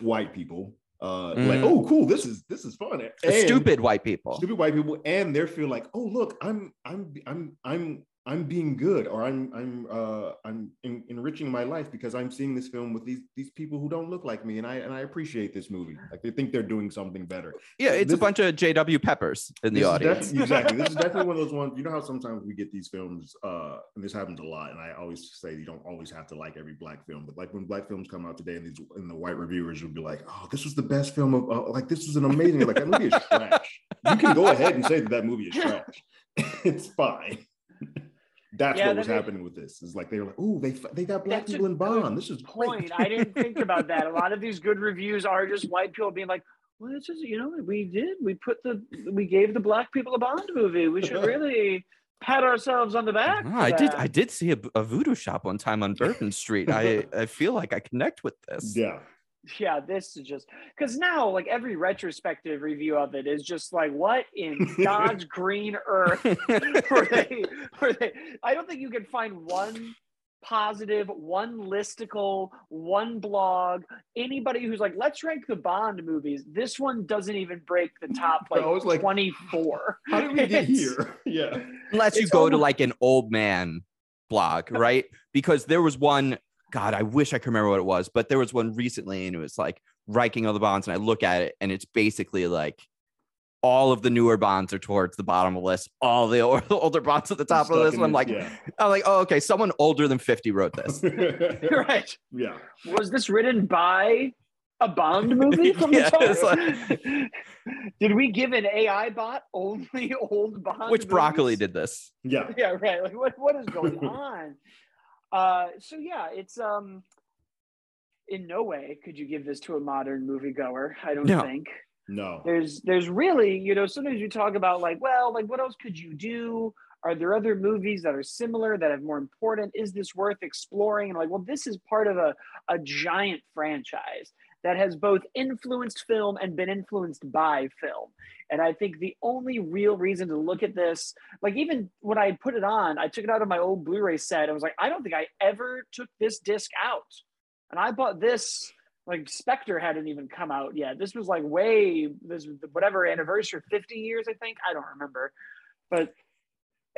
white people uh mm. like oh cool this is this is fun and stupid white people stupid white people and they feel like oh look i'm i'm i'm i'm I'm being good or I'm I'm uh, I'm in, enriching my life because I'm seeing this film with these these people who don't look like me and I and I appreciate this movie. Like they think they're doing something better. Yeah, it's this, a bunch of JW Peppers in the audience. exactly. This is [LAUGHS] definitely one of those ones. You know how sometimes we get these films, uh, and this happens a lot. And I always say you don't always have to like every black film, but like when black films come out today, and these and the white reviewers will be like, "Oh, this was the best film of uh, like this was an amazing." Like that movie is trash. You can go ahead and say that that movie is [LAUGHS] trash. [LAUGHS] it's fine That's yeah, what was happening with this. It's like they were like, "Oh, they they got black people in Bond. This is point. I didn't think [LAUGHS] about that. A lot of these good reviews are just white people being like, "Well, it's just you know, we did. We put the we gave the black people a Bond movie. We should [LAUGHS] really." pat ourselves on the back. Oh, I did. I did see a, a, voodoo shop one time on [LAUGHS] Bourbon Street. I I feel like I connect with this. Yeah yeah, this is just because now, like every retrospective review of it is just like, what in [LAUGHS] God's green earth [LAUGHS] were they? Were they? I don't think you can find one positive, one listicle, one blog, anybody who's like, let's rank the Bond movies. This one doesn't even break the top like, like 24. [LAUGHS] How did we get here? Yeah. Unless you go almost- to like an old man blog, right? Because there was one God, I wish I could remember what it was, but there was one recently and it was like ranking all the bonds. And I look at it and it's basically like all of the newer bonds are towards the bottom of the list, all the [LAUGHS] older bonds at the top of the list. And I'm like, yeah. [LAUGHS] I'm like, oh, okay, someone older than 50 wrote this. [LAUGHS] right. Yeah. Was this written by a Bond movie from yeah, the like... did we give an AI bot only old Bond? Which movies? broccoli did this? Yeah. Yeah, right. Like what, what is going on? Uh, so yeah, it's um, in no way could you give this to a modern moviegoer. I don't no. think. No. There's there's really you know sometimes you talk about like well like what else could you do? Are there other movies that are similar that have more important? Is this worth exploring? And like well this is part of a a giant franchise that has both influenced film and been influenced by film. And I think the only real reason to look at this, like even when I put it on, I took it out of my old Blu-ray set. I was like, I don't think I ever took this disc out. And I bought this like Spectre hadn't even come out yet. This was like way this whatever anniversary, 50 years, I think. I don't remember. But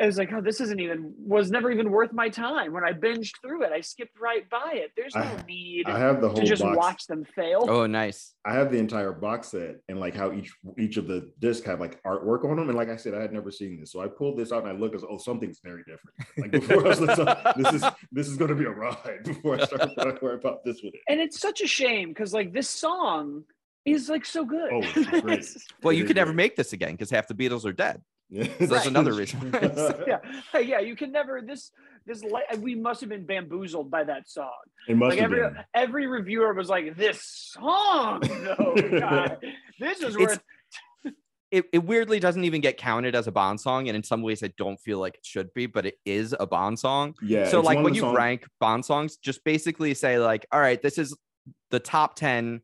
I was like, oh, this isn't even was never even worth my time. When I binged through it, I skipped right by it. There's no I, need I have the whole to just box. watch them fail. Oh, nice. I have the entire box set and like how each each of the discs have like artwork on them. And like I said, I had never seen this. So I pulled this out and I looked as oh, something's very different. Like before I was like, [LAUGHS] this is this is gonna be a ride [LAUGHS] before I start to worry about this with it. And it's such a shame because like this song is like so good. Oh, great. [LAUGHS] well, you could never make this again because half the Beatles are dead. Yeah, [LAUGHS] that's another reason. [LAUGHS] yeah, yeah, you can never. This, this, we must have been bamboozled by that song. It must like have every been. every reviewer was like, "This song, [LAUGHS] no, God, this is worth." It, it weirdly doesn't even get counted as a Bond song, and in some ways, I don't feel like it should be, but it is a Bond song. Yeah. So, like, when you songs- rank Bond songs, just basically say like, "All right, this is the top ten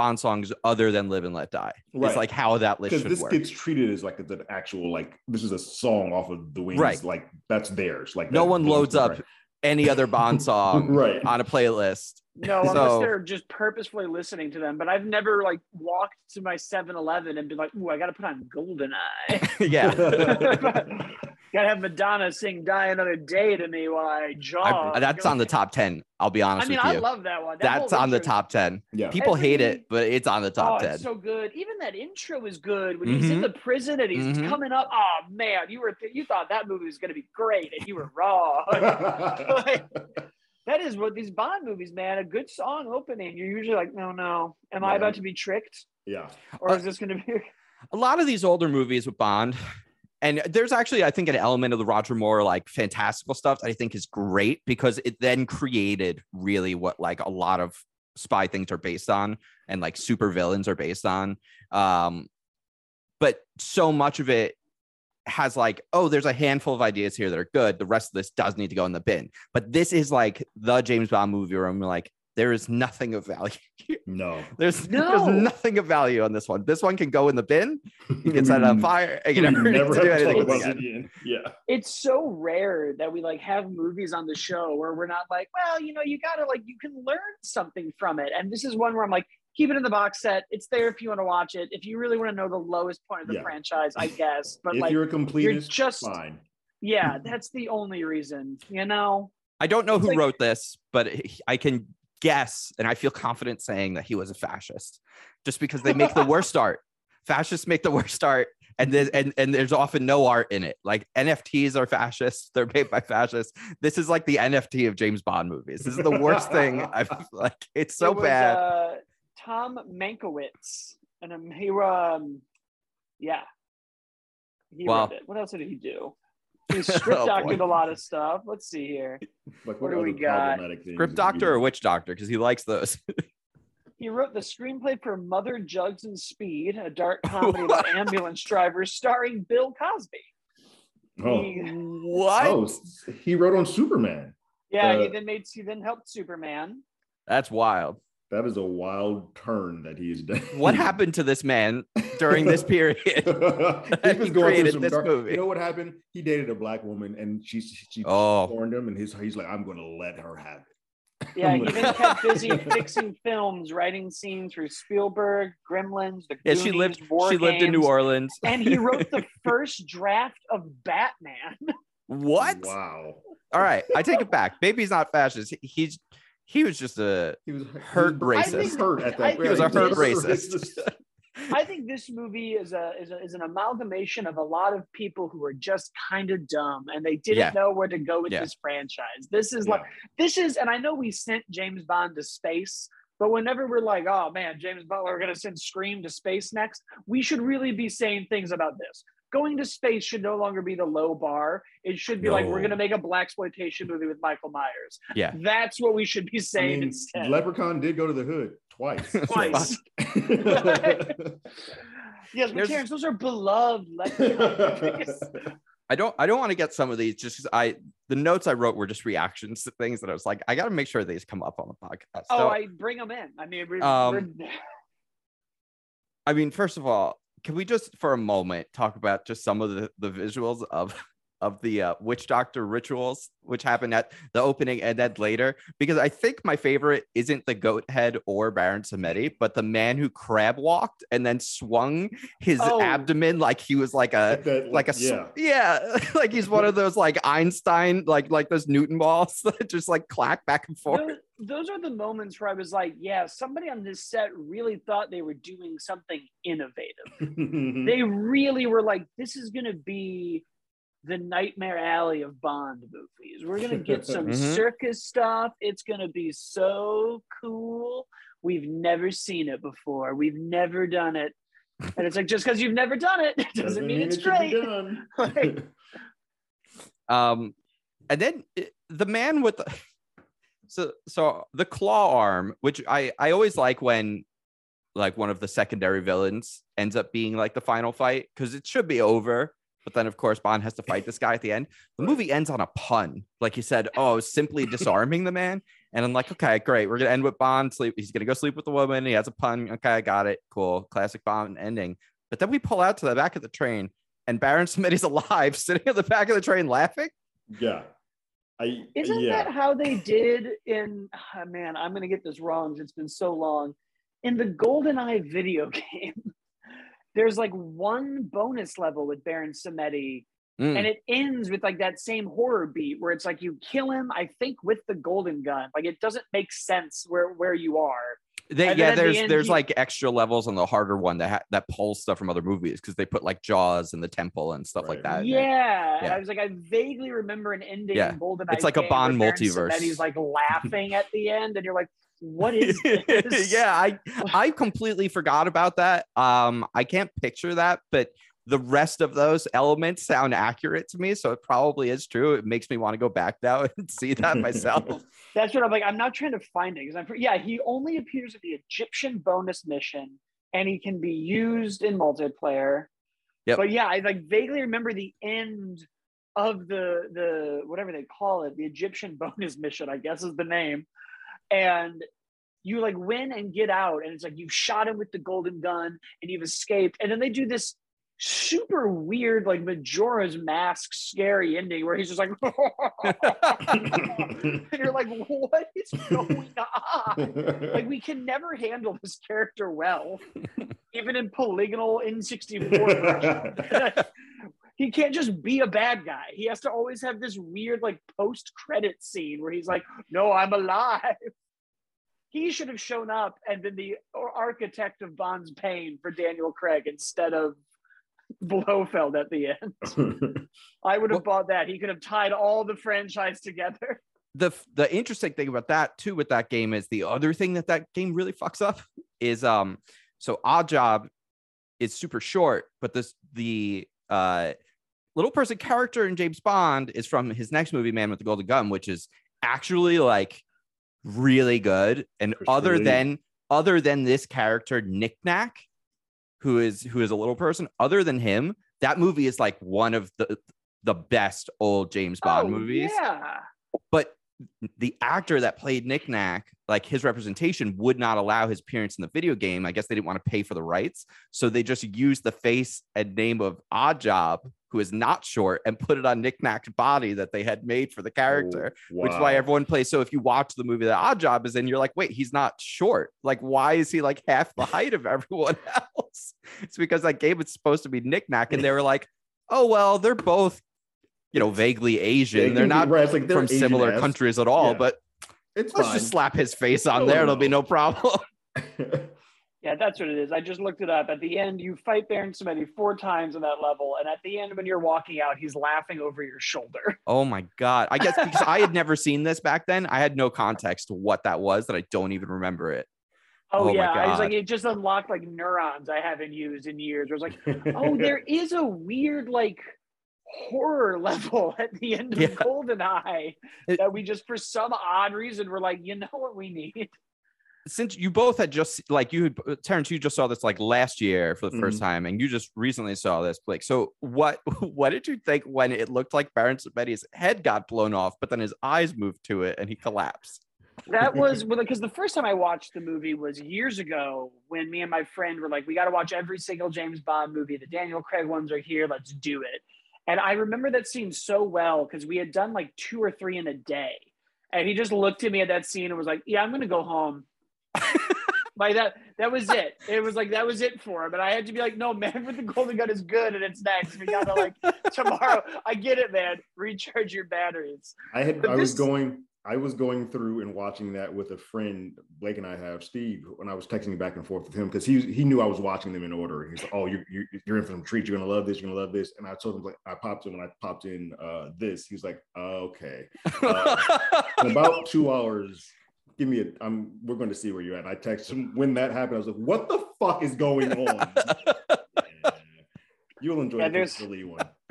Bond songs other than "Live and Let Die." Right. It's like how that list should this work. gets treated as like an actual like this is a song off of the wings. Right. Like that's theirs. Like no one loads up right. any other Bond [LAUGHS] song right. on a playlist. No, so, unless they're just purposefully listening to them. But I've never like walked to my 7-Eleven and been like, "Ooh, I got to put on Goldeneye." [LAUGHS] yeah. [LAUGHS] Gotta have Madonna sing "Die Another Day" to me while I jog. I, that's on the top ten. I'll be honest I mean, with you. I love that one. That that's on the top ten. Yeah, people Every, hate it, but it's on the top oh, ten. so good. Even that intro is good when mm-hmm. he's in mm-hmm. the prison and he's mm-hmm. coming up. Oh man, you were you thought that movie was gonna be great, and you were wrong. [LAUGHS] [LAUGHS] like, that is what these Bond movies, man. A good song opening. You're usually like, no, no. Am I about to be tricked? Yeah. Or uh, is this gonna be? [LAUGHS] A lot of these older movies with Bond, and there's actually, I think, an element of the Roger Moore like fantastical stuff that I think is great because it then created really what like a lot of spy things are based on and like super villains are based on. Um, but so much of it has like, oh, there's a handful of ideas here that are good. The rest of this does need to go in the bin. But this is like the James Bond movie where I'm like, there is nothing of value. [LAUGHS] No, there's no. there's nothing of value on this one. This one can go in the bin. [LAUGHS] You can set it on fire. You can never, never [LAUGHS] do anything again. Yeah, it's so rare that we like have movies on the show where we're not like, well, you know, you gotta like you can learn something from it. And this is one where I'm like, keep it in the box set. It's there if you want to watch it. If you really want to know the lowest point of the yeah. franchise, I guess. But if like, you're a completist, you're just fine. Yeah, that's the only reason. You know. I don't know it's who like, wrote this, but I can guess, and I feel confident saying that he was a fascist, just because they make the worst [LAUGHS] art. Fascists make the worst art, and there's and, and there's often no art in it. Like NFTs are fascists; they're made by fascists. This is like the NFT of James Bond movies. This is the worst thing. [LAUGHS] I've like it's so it was, bad. Uh, Tom Mankiewicz, and um, he um, yeah, he well, What else did he do? [LAUGHS] He script doctored a lot of stuff. Let's see here. Like, What do we got? problematic things Script is doctor or witch doctor? Because he likes those. [LAUGHS] He wrote the screenplay for Mother Jugs and Speed, a dark [LAUGHS] comedy about ambulance drivers starring Bill Cosby. Oh. He- what? oh, he wrote on Superman. yeah, he Uh, then made he then helped Superman. That's wild. That is a wild turn that he's [LAUGHS] done. What happened to this man during this period? [LAUGHS] he [LAUGHS] He was going through created some this dark. movie. You know what happened? He dated a black woman, and she she Oh. scorned him, and he's he's like, I'm going to let her have it. Yeah, he gonna- then kept busy fixing films, writing scenes through Spielberg, Gremlins, The Yeah, Goonies, she lived. War She lived in New Orleans. and he wrote the first draft of Batman. What? Wow. All right, I take it back. Maybe he's not fascist. He's he was just a He was Hurt he was- I racist. hurt at that. I think he was a yeah, hurt this- racist. [LAUGHS] I think this movie is a, is a is an amalgamation of a lot of people who are just kind of dumb and they didn't Yeah. know where to go with Yeah. this franchise. This is Yeah. like this is, and I know we sent James Bond to space, but whenever we're like, oh man, James Butler, we're gonna send Scream to space next, we should really be saying things about this. Going to space should no longer be the low bar. It should be like we're gonna make a black exploitation movie with Michael Myers. Yeah. That's what we should be I saying mean, instead. Leprechaun did go to the hood twice. [LAUGHS] Twice. [LAUGHS] yes, but Terrence, those are beloved leprechauns. [LAUGHS] I don't I don't want to get some of these just because I the notes I wrote were just reactions to things that I was like I got to make sure these come up on the podcast. oh, So, I bring them in. I mean, we're, Um, we're- I mean, first of all, can we just for a moment talk about just some of the, the visuals of of the uh, witch doctor rituals, which happened at the opening and then later? Because I think my favorite isn't the goat head or Baron Samedi, but the man who crab walked and then swung his Oh. abdomen like he was like a Like like a yeah. yeah [LAUGHS] like he's one of those like Einstein like like those Newton balls [LAUGHS] that just like clack back and forth. Those, those are the moments where I was like, yeah, somebody on this set really thought they were doing something innovative. Mm-hmm. [LAUGHS] They really were like, this is going to be the nightmare alley of Bond movies. We're going to get some [LAUGHS] Mhm. circus stuff. It's going to be so cool. We've never seen it before. We've never done it. And it's like, just because you've never done it [LAUGHS] doesn't, mean, it's it should be great. done. Like- Um, and then it- the man with the so so the claw arm, which I I always like when like one of the secondary villains ends up being like the final fight because it should be over. But then, of course, Bond has to fight this guy at the end. The movie ends on a pun. Like you said, oh, simply disarming the man. And I'm like, okay, great. We're gonna end with Bond sleep. He's gonna go sleep with the woman. He has a pun. Okay, I got it. Cool. Classic Bond ending. But then we pull out to the back of the train, and Baron Samedi's alive, [LAUGHS] sitting at the back of the train laughing. yeah. I Isn't yeah. that how they did in [SIGHS] ah, man, I'm gonna get this wrong. It's been so long. In the GoldenEye video [LAUGHS] game, there's like one bonus level with Baron Samedi, Mm. and it ends with like that same horror beat where it's like you kill him, I think, with the golden gun. Like it doesn't make sense where where you are. They, yeah, at the there's end, there's he- like extra levels on the harder one that ha- that pulls stuff from other movies because they put like Jaws and the Temple and stuff like that. yeah. it. Yeah. I was like, I vaguely remember an ending Yeah. in GoldenEye. It's like a Bond multiverse. And multiverse. Samedi's like laughing at the end, and you're like, what is [LAUGHS] this? yeah, I I completely forgot about that. Um, I can't picture that, but the rest of those elements sound accurate to me, so it probably is true. It makes me want to go back now [LAUGHS] and see that myself. [LAUGHS] That's what I'm like. I'm not trying to find it because I'm. Yeah, he only appears in the Egyptian bonus mission, and he can be used in multiplayer. Yep. But yeah, I like vaguely remember the end of the the whatever they call it, the Egyptian [LAUGHS] bonus mission. I guess is the name, and you like win and get out, and it's like you've shot him with the golden gun and you've escaped, and then they do this super weird like Majora's Mask scary ending where he's just like [LAUGHS] and you're like, what is going on? Like, we can never handle this character well, even in polygonal N64 [LAUGHS] he can't just be a bad guy. He has to always have this weird, like, post credit scene where he's like, no, I'm alive. He should have shown up and been the architect of Bond's pain for Daniel Craig instead of [LAUGHS] Blofeld at the end. [LAUGHS] I would have bought that. He could have tied all the franchise together. [LAUGHS] the the interesting thing about that too with that game is the other thing that that game really fucks up is um so Oddjob is super short but this the uh little person character in James Bond is from his next movie, Man with the Golden Gun, which is actually like really good. And other than other than this character, Nick Nack, who is who is a little person, other than him, that movie is like one of the the best old James Bond oh, movies. Yeah. But the actor that played Nick Nack, like his representation would not allow his appearance in the video game. I guess they didn't want to pay for the rights. So they just used the face and name of Oddjob, who is not short, and put it on Nick body that they had made for the character, oh, wow. which is why everyone plays. So if you watch the movie that Oddjob is in, you're like, wait, he's not short. Like, why is he like half the [LAUGHS] height of everyone [LAUGHS] else? It's because that game is supposed to be Nick Nack, and they were [LAUGHS] like, oh, well, they're both you know, vaguely Asian. They're not right, like they're from similar countries at all, yeah. but it's let's fine. just slap his face on there. It'll be no problem. Yeah, that's what it is. I just looked it up. At the end, you fight Baron Samedi four times on that level, and at the end, when you're walking out, he's laughing over your shoulder. [LAUGHS] Oh my god! I guess because I had never seen this back then, I had no context to what that was. That I don't even remember it. Oh, oh yeah, I was like, it just unlocked like neurons I haven't used in years. I was like, [LAUGHS] oh, there is a weird like horror [LAUGHS] level at the end of yeah. Goldeneye that we just for some odd reason we're like, you know what we need. Since you both had just like you, Terrence, you just saw this like last year for the 1st mm-hmm. time, and you just recently saw this, Blake. So what [LAUGHS] what did you think when it looked like Baron Samedi's head got blown off, but then his eyes moved to it and he collapsed? that was [LAUGHS] because the first time I watched the movie was years ago when me and my friend were like, we got to watch every single James Bond movie. The Daniel Craig ones are here. Let's do it. And I remember that scene so well because we had done like two or three in a day. And he just looked at me at that scene and was like, Yeah, I'm gonna go home. [LAUGHS] like that that was it. It was like that was it for him. And I had to be like, no, man with the golden gun is good and it's next. We gotta like [LAUGHS] tomorrow. I get it, man. Recharge your batteries. I had but I this, was going I was going through and watching that with a friend Blake and I have Steve when I was texting back and forth with him because he he knew I was watching them in order. He's like, "Oh, you're, you're, you're in for some treats. You're gonna love this. You're gonna love this." And I told him like I popped in when I popped in uh, this. He's like, "Okay." Uh, about two hours, give me a. I'm. We're going to see where you're at. I texted him when that happened. I was like, "What the fuck is going on?" [LAUGHS] yeah. You'll enjoy yeah, the silly one. [LAUGHS]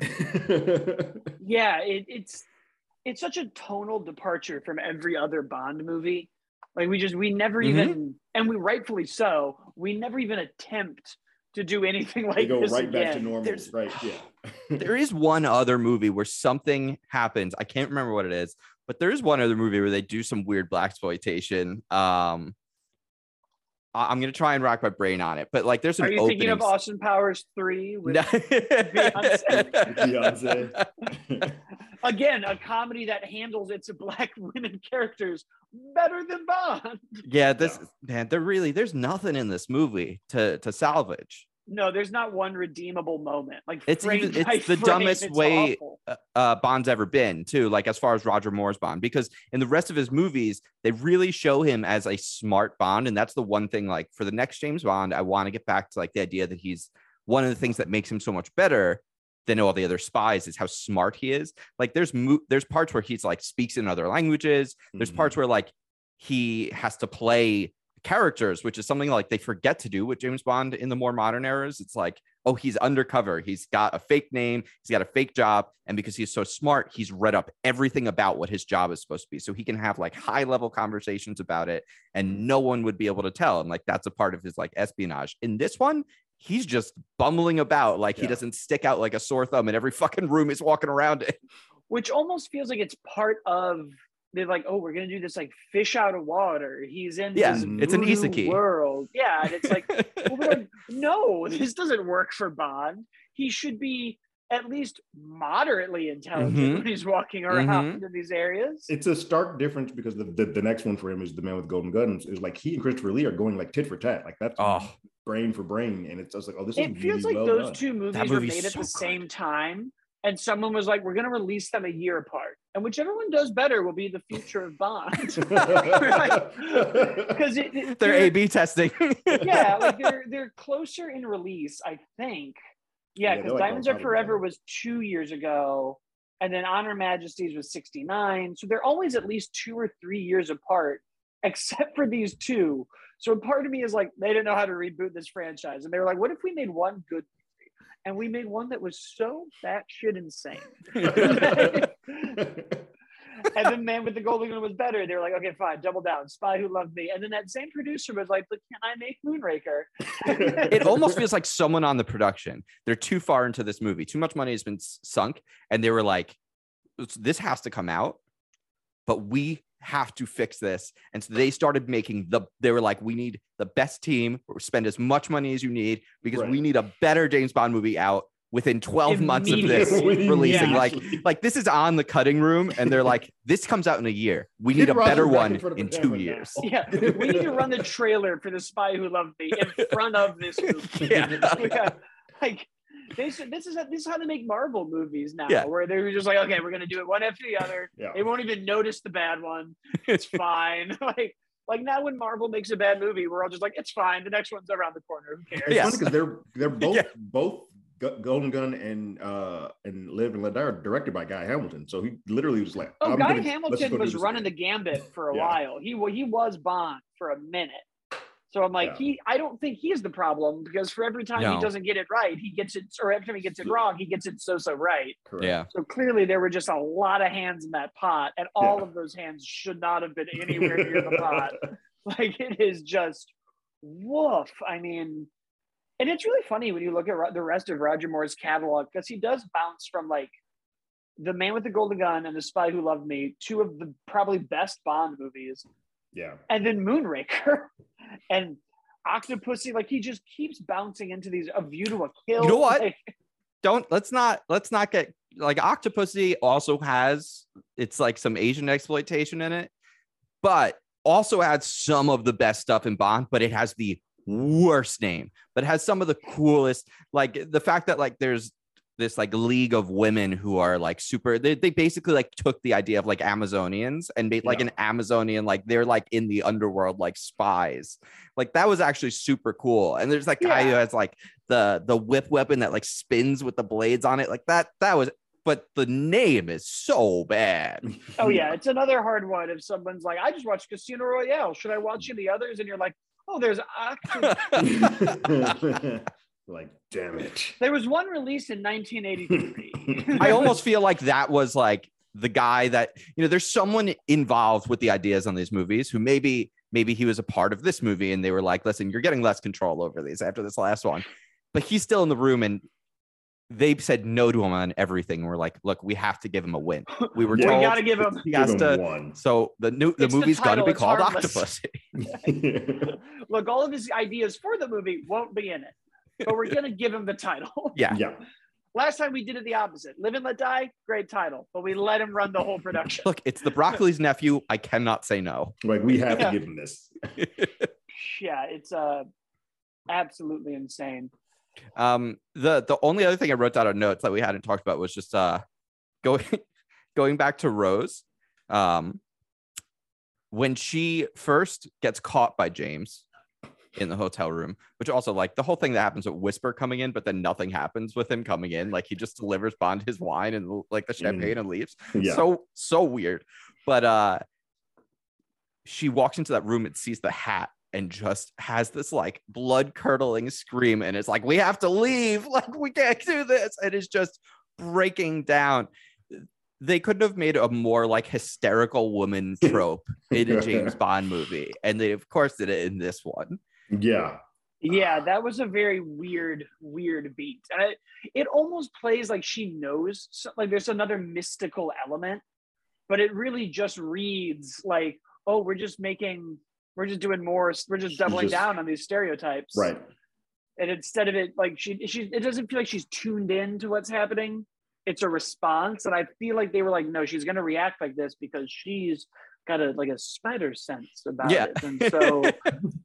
yeah, it, it's it's such a tonal departure from every other Bond movie. Like we just we never mm-hmm. even and we rightfully so, we never even attempt to do anything like they go right again. back to normal. There's, right. Yeah. [LAUGHS] there is one other movie where something happens. I can't remember what it is, but there is one other movie where they do some weird black exploitation. Um I'm gonna try and rack my brain on it, but like, there's some. Are you openings. thinking of Austin Powers three with Beyonce? Beyonce. [LAUGHS] [LAUGHS] Again, a comedy that handles its black women characters better than Bond. Yeah, this man, there really there's nothing in this movie to to salvage no, there's not one redeemable moment. Like it's even, it's the frame, dumbest it's way uh, uh, Bond's ever been, too. Like as far as Roger Moore's Bond, because in the rest of his movies, they really show him as a smart Bond, and that's the one thing. Like for the next James Bond, I want to get back to like the idea that he's one of the things that makes him so much better than all the other spies is how smart he is. Like there's mo- there's parts where he's like speaks in other languages. There's mm-hmm. parts where like he has to play characters, which is something like they forget to do with James Bond in the more modern eras. It's like, oh, he's undercover. He's got a fake name. He's got a fake job. And because he's so smart, he's read up everything about what his job is supposed to be. So he can have like high level conversations about it and mm. no one would be able to tell. And like that's a part of his like espionage. In this one, he's just bumbling about like yeah. he doesn't stick out like a sore thumb in every fucking room he's walking around in. Which almost feels like it's part of they're like, oh, we're gonna do this like fish out of water. He's in yeah, it's an isekai world. Yeah, and it's like, well, like, [LAUGHS] no, this doesn't work for Bond. He should be at least moderately intelligent mm-hmm. when he's walking around mm-hmm. in these areas. It's a stark difference because the, the, the next one for him is the man with golden guns. Is like he and Christopher Lee are going like tit for tat. Like that's oh. brain for brain, and it's just like, oh, this. Is it feels really like well those done. two movies were made at the good. same time and someone was like, "We're going to release them a year apart, and whichever one does better will be the future of Bond." Because [LAUGHS] they're, they're A/B testing. [LAUGHS] yeah, [LAUGHS] like they're they're closer in release, I think. Yeah, because yeah, Diamonds Are Forever was two years ago, and then On Her Majesty's was sixty nine. So they're always at least two or three years apart, except for these two. So part of me is like, they didn't know how to reboot this franchise, and they were like, "What if we made one good and we made one that was so batshit insane. [LAUGHS] and then Man with the Golden Gun was better. They were like, okay, fine, double down. Spy Who Loved Me. And then that same producer was like, but can I make Moonraker? [LAUGHS] it almost feels like someone on the production. They're too far into this movie. Too much money has been sunk, and they were like, this has to come out, but we have to fix this. And so they started making the, they were like, we need the best team, spend as much money as you need because right. we need a better James Bond movie out within 12 months of this [LAUGHS] releasing. Yeah. Like, like this is on the cutting room, and they're like, [LAUGHS] this comes out in a year. We need a better one in, in two years. Yeah, we need to run the trailer for The Spy Who Loved Me in front of this [LAUGHS] movie. Yeah. yeah. Like this, this is this is how they make Marvel movies now, yeah. where they're just like, okay, we're gonna do it one after the other. Yeah. They won't even notice the bad one. [LAUGHS] It's fine. [LAUGHS] like like now when Marvel makes a bad movie, we're all just like, it's fine. The next one's around the corner. Who cares? It's funny because they're they're [LAUGHS] both yeah. both Golden Gun and uh and Live and Let Die are directed by Guy Hamilton. So he literally was like, "Oh, Guy gonna, Hamilton was running the gambit for a yeah. while. He he was Bond for a minute." So I'm like, yeah. he I don't think he's the problem because for every time no. he doesn't get it right, he gets it, or every time he gets it wrong, he gets it so so right. Correct. Yeah. So clearly there were just a lot of hands in that pot, and all yeah. of those hands should not have been anywhere near the pot. [LAUGHS] Like it is just woof. I mean, and it's really funny when you look at the rest of Roger Moore's catalog because he does bounce from like The Man with the Golden Gun and The Spy Who Loved Me, two of the probably best Bond movies. Yeah. And then Moonraker [LAUGHS] and Octopussy. Like he just keeps bouncing into these A View to a Kill. You know what? Like, Don't let's not let's not get like Octopussy also has it's like some Asian exploitation in it, but also has some of the best stuff in Bond, but it has the worst name, but has some of the coolest, like the fact that like there's this like league of women who are like super they, they basically like took the idea of like amazonians and made like yeah. an amazonian like they're like in the underworld like spies like that was actually super cool and there's like guy yeah. who has like the the whip weapon that like spins with the blades on it like that that was but the name is so bad. Oh yeah, [LAUGHS] it's another hard one. If someone's like, "I just watched Casino Royale. Should I watch mm. any others?" and you're like, oh, there's [LAUGHS] [LAUGHS] like, damn it. [LAUGHS] There was one release in 1983. [LAUGHS] I almost feel like that was like the guy that you know. There's someone involved with the ideas on these movies who maybe maybe he was a part of this movie and they were like, listen, you're getting less control over these after this last one. But he's still in the room and they said no to him on everything. We're like, look, we have to give him a win. We were [LAUGHS] told we gotta give him. He has to. One. So the new the it's movie's got to be called Octopus. look, all of his ideas for the movie won't be in it, but we're gonna give him the title. [LAUGHS] Yeah, yeah. Last time we did it the opposite. Live and Let Die, great title, but we let him run the whole production. [LAUGHS] Look, it's the Broccoli's nephew. I cannot say no. Like we have yeah. to give him this. [LAUGHS] yeah, it's uh absolutely insane. Um, the the only other thing I wrote down on notes that we hadn't talked about was just uh going going back to Rose. Um, when she first gets caught by James in the hotel room, which also like the whole thing that happens with Whisper coming in, but then nothing happens with him coming in. Like he just delivers Bond his wine and like the champagne mm. and leaves. Yeah. So so weird. But uh she walks into that room and sees the hat and just has this like blood curdling scream and it's like we have to leave [LAUGHS] like we can't do this and it's just breaking down they couldn't have made a more like hysterical woman [LAUGHS] trope in a James Bond movie and they of course did it in this one yeah. Yeah that was a very weird weird beat. And it, it almost plays like she knows like there's another mystical element but it really just reads like oh we're just making we're just doing more we're just doubling just, down on these stereotypes. Right. And instead of it like she she it doesn't feel like she's tuned in to what's happening. It's a response. And i feel like they were like no she's going to react like this because she's got a like a spider sense about yeah. it and so [LAUGHS]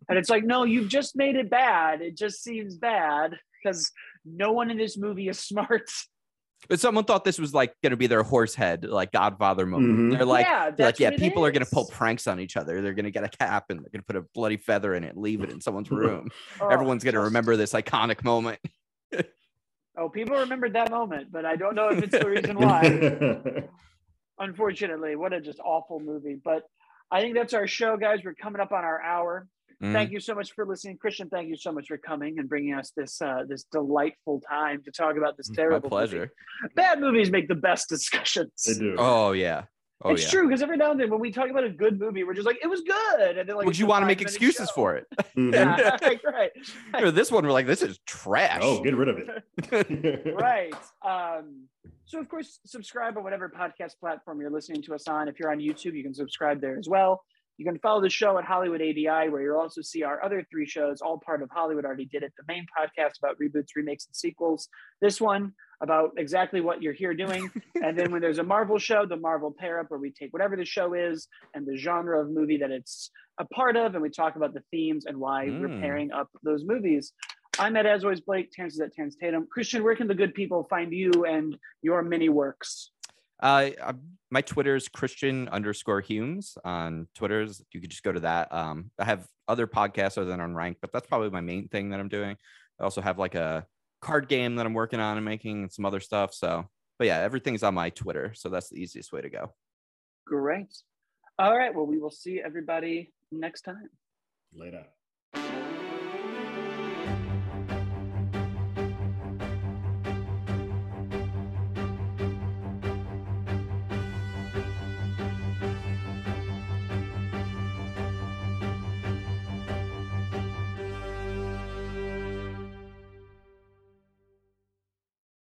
and it's like no you've just made it bad it just seems bad because no one in this movie is [LAUGHS] smart but someone thought this was like going to be their horse head, like Godfather moment. Mm-hmm. They're like, yeah, they're like, yeah, people are going to pull pranks on each other. They're going to get a cap and they're going to put a bloody feather in it, leave it in someone's [LAUGHS] room. oh, Everyone's going to just... remember this iconic moment. oh, people remembered that moment, but I don't know if it's the reason why. Unfortunately, what a just awful movie. But I think that's our show, guys. We're coming up on our hour. Mm. Thank you so much for listening, Christian. Thank you so much for coming and bringing us this uh, this delightful time to talk about this terrible. My pleasure. Movie. Bad movies make the best discussions. They do. Oh yeah. Oh, it's yeah. true because every now and then when we talk about a good movie, we're just like, it was good, and then like, would you want to make excuses show. for it? [LAUGHS] Mm-hmm. yeah, right. right. [LAUGHS] this one, we're like, this is trash. Oh, get rid of it. [LAUGHS] right. Um, so of course, subscribe on whatever podcast platform you're listening to us on. If you're on YouTube, you can subscribe there as well. You can follow the show at Hollywood ADI, where you'll also see our other three shows, all part of Hollywood Already Did It, the main podcast about reboots, remakes, and sequels. This one about exactly what you're here doing. [LAUGHS] and then when there's a Marvel show, the Marvel Pair Up, where we take whatever the show is and the genre of movie that it's a part of, and we talk about the themes and why mm. we're pairing up those movies. I'm at As Always Blake, Terrence is at Terrence Tatum. Christian, where can the good people find you and your mini works? Uh, my Twitter is Christian underscore Humes on Twitter's. You could just go to that. Um, I have other podcasts other than on Rank, but that's probably my main thing that I'm doing. I also have like a card game that I'm working on and making and some other stuff. So, but yeah, everything's on my Twitter. So that's the easiest way to go. Great. All right. Well, we will see everybody next time. Later.